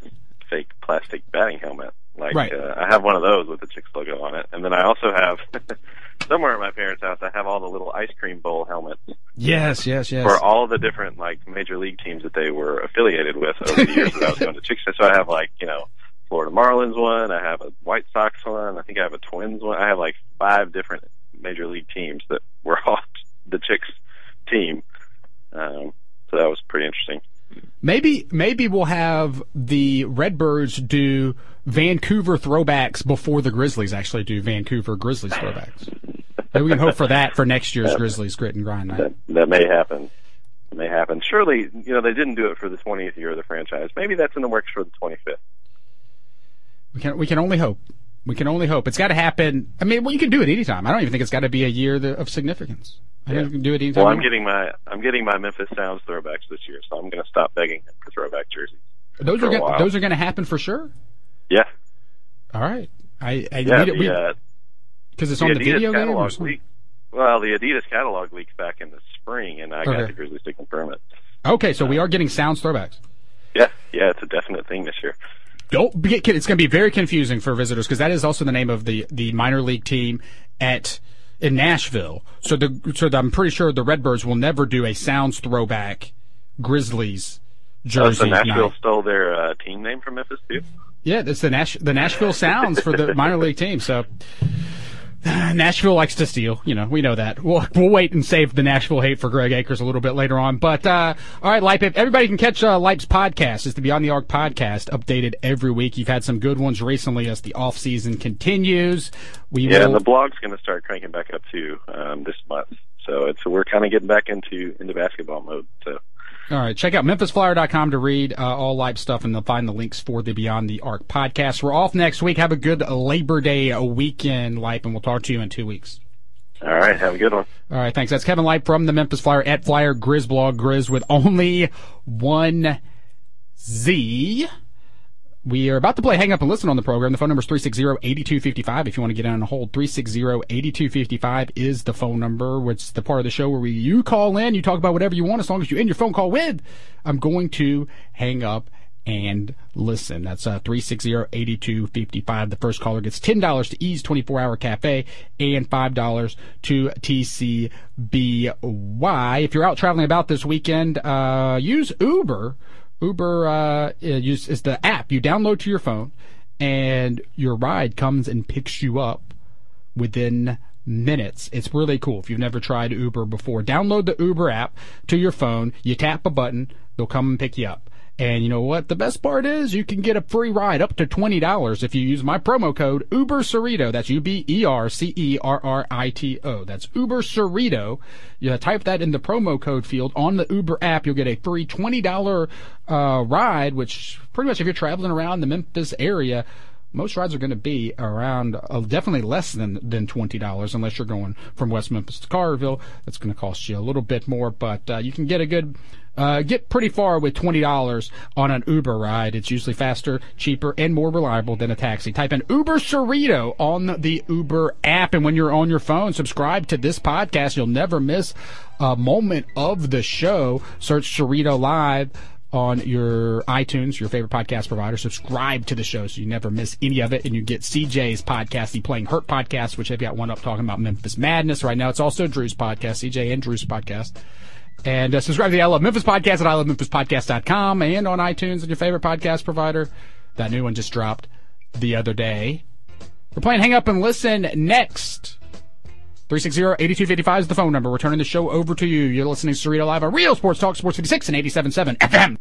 fake plastic batting helmet. Like Right. uh, I have one of those with the Chicks logo on it, and then I also have somewhere at my parents' house. I have all the little ice cream bowl helmets Yes, yes, yes. for all the different like major league teams that they were affiliated with over the years that I was going to Chicks. So I have like you know Florida Marlins one. I have a White Sox one. I think I have a Twins one. I have like five different major league teams that were all the Chicks team. Um, so that was pretty interesting. Maybe maybe we'll have the Redbirds do Vancouver throwbacks before the Grizzlies actually do Vancouver Grizzlies throwbacks. Maybe we can hope for that for next year's Grizzlies Grit and Grind night. That that may happen. may happen. Surely, you know, they didn't do it for the 20th year of the franchise. Maybe that's in the works for the 25th. We can we can only hope. We can only hope. It's got to happen. I mean, well, you can do it anytime. I don't even think it's got to be a year of significance. I can do it anytime. Well, I'm getting my I'm getting my Memphis Sounds throwbacks this year, so I'm going to stop begging him for throwback jerseys. Those are gonna, those are going to happen for sure. Yeah, All right. I, I yeah. need it The, uh, because it's the on the Adidas video game. or catalog something? leak. Well, the Adidas catalog leaked back in the spring, and I Okay. got the Grizzlies to confirm it. Okay, so we are getting sounds throwbacks. Yeah, yeah, it's a definite thing this year. Don't get. It's going to be very confusing for visitors because that is also the name of the the minor league team at in Nashville. So the so the, I'm pretty sure the Redbirds will never do a sounds throwback Grizzlies Oh, jersey so Nashville night. stole their uh, team name from Memphis too. Yeah, it's the Nash the Nashville Sounds for the minor league team. So Nashville likes to steal. You know, we know that. We'll we'll wait and save the Nashville hate for Greg Akers a little bit later on. But uh, all right, Lipe, if everybody can catch uh, Lipe's podcast. It's the Beyond the Arc podcast, updated every week. You've had some good ones recently as the off season continues. We Yeah, will, and the blog's going to start cranking back up too um, this month. So it's we're kind of getting back into into basketball mode. So All right, check out memphisflyer.com to read uh, all Lipe stuff, and they'll find the links for the Beyond the Arc podcast. We're off next week. Have a good Labor Day weekend, Lipe, and we'll talk to you in two weeks. all right, have a good one. All right, thanks. That's Kevin Lipe from the Memphis Flyer at Flyer Grizz blog, Grizz with only one Z. We are about to play Hang Up and Listen on the program. The phone number is 360-8255 if you want to get in on hold. 360-8255 is the phone number, which is the part of the show where we, you call in, you talk about whatever you want as long as you end your phone call with, I'm going to hang up and listen. That's uh, 360-8255. The first caller gets $10 to Ease 24-Hour Cafe and $5 to TCBY. If you're out traveling about this weekend, uh, use Uber. Uber uh, is, is the app you download to your phone, and your ride comes and picks you up within minutes. It's really cool. If you've never tried Uber before, download the Uber app to your phone. You tap a button, they'll come and pick you up. And you know what? The best part is you can get a free ride up to $20 if you use my promo code Uber Cerrito. That's U-B-E-R-C-E-R-R-I-T-O. That's Uber Cerrito. You type that in the promo code field on the Uber app. You'll get a free $20 uh, ride, which pretty much if you're traveling around the Memphis area, most rides are going to be around uh, definitely less than than twenty dollars unless you're going from West Memphis to Collierville. That's going to cost you a little bit more, but uh, you can get a good. Uh, get pretty far with twenty dollars on an Uber ride. It's usually faster, cheaper, and more reliable than a taxi. Type in Uber Cerrito on the Uber app, and when you're on your phone, subscribe to this podcast. You'll never miss a moment of the show. Search Cerrito Live on your iTunes, your favorite podcast provider. Subscribe to the show so you never miss any of it. And you get CJ's podcast, the Playing Hurt podcast, which I've got one up talking about Memphis Madness right now. It's also Drew's podcast, CJ and Drew's podcast. And uh, subscribe to the I Love Memphis podcast at ilovememphispodcast.com and on iTunes and your favorite podcast provider. That new one just dropped the other day. We're playing Hang Up and Listen next. 360-8255 is the phone number. We're turning the show over to you. You're listening to Cerrito Live on Real Sports Talk, Sports 56 and 87.7 FM.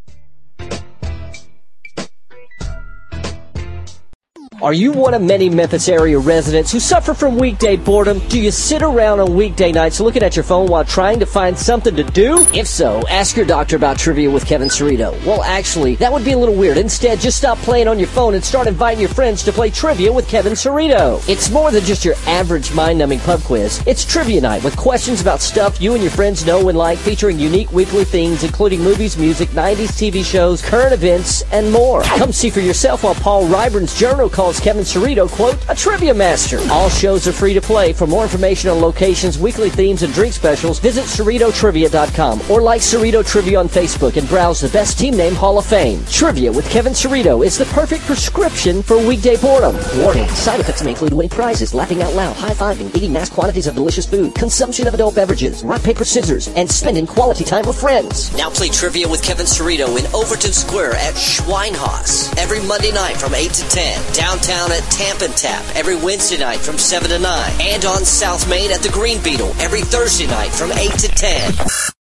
Are you one of many Memphis area residents who suffer from weekday boredom? Do you sit around on weekday nights looking at your phone while trying to find something to do? If so, ask your doctor about trivia with Kevin Cerrito. Well, actually, that would be a little weird. Instead, just stop playing on your phone and start inviting your friends to play trivia with Kevin Cerrito. It's more than just your average mind-numbing pub quiz. It's trivia night with questions about stuff you and your friends know and like, featuring unique weekly themes including movies, music, 90s TV shows, current events, and more. Come see for yourself while Paul Ryburn's journal calls Kevin Cerrito, quote, a trivia master. All shows are free to play. For more information on locations, weekly themes, and drink specials, visit CerritoTrivia.com or like Cerrito Trivia on Facebook and browse the Best Team Name Hall of Fame. Trivia with Kevin Cerrito is the perfect prescription for weekday boredom. Warning, side effects may include winning prizes, laughing out loud, high-fiving, eating mass quantities of delicious food, consumption of adult beverages, rock, paper, scissors, and spending quality time with friends. Now play Trivia with Kevin Cerrito in Overton Square at Schweinhaus every Monday night from 8 to 10. Downtown at Tamp and Tap every Wednesday night from 7 to 9. And on South Main at the Green Beetle every Thursday night from 8 to 10.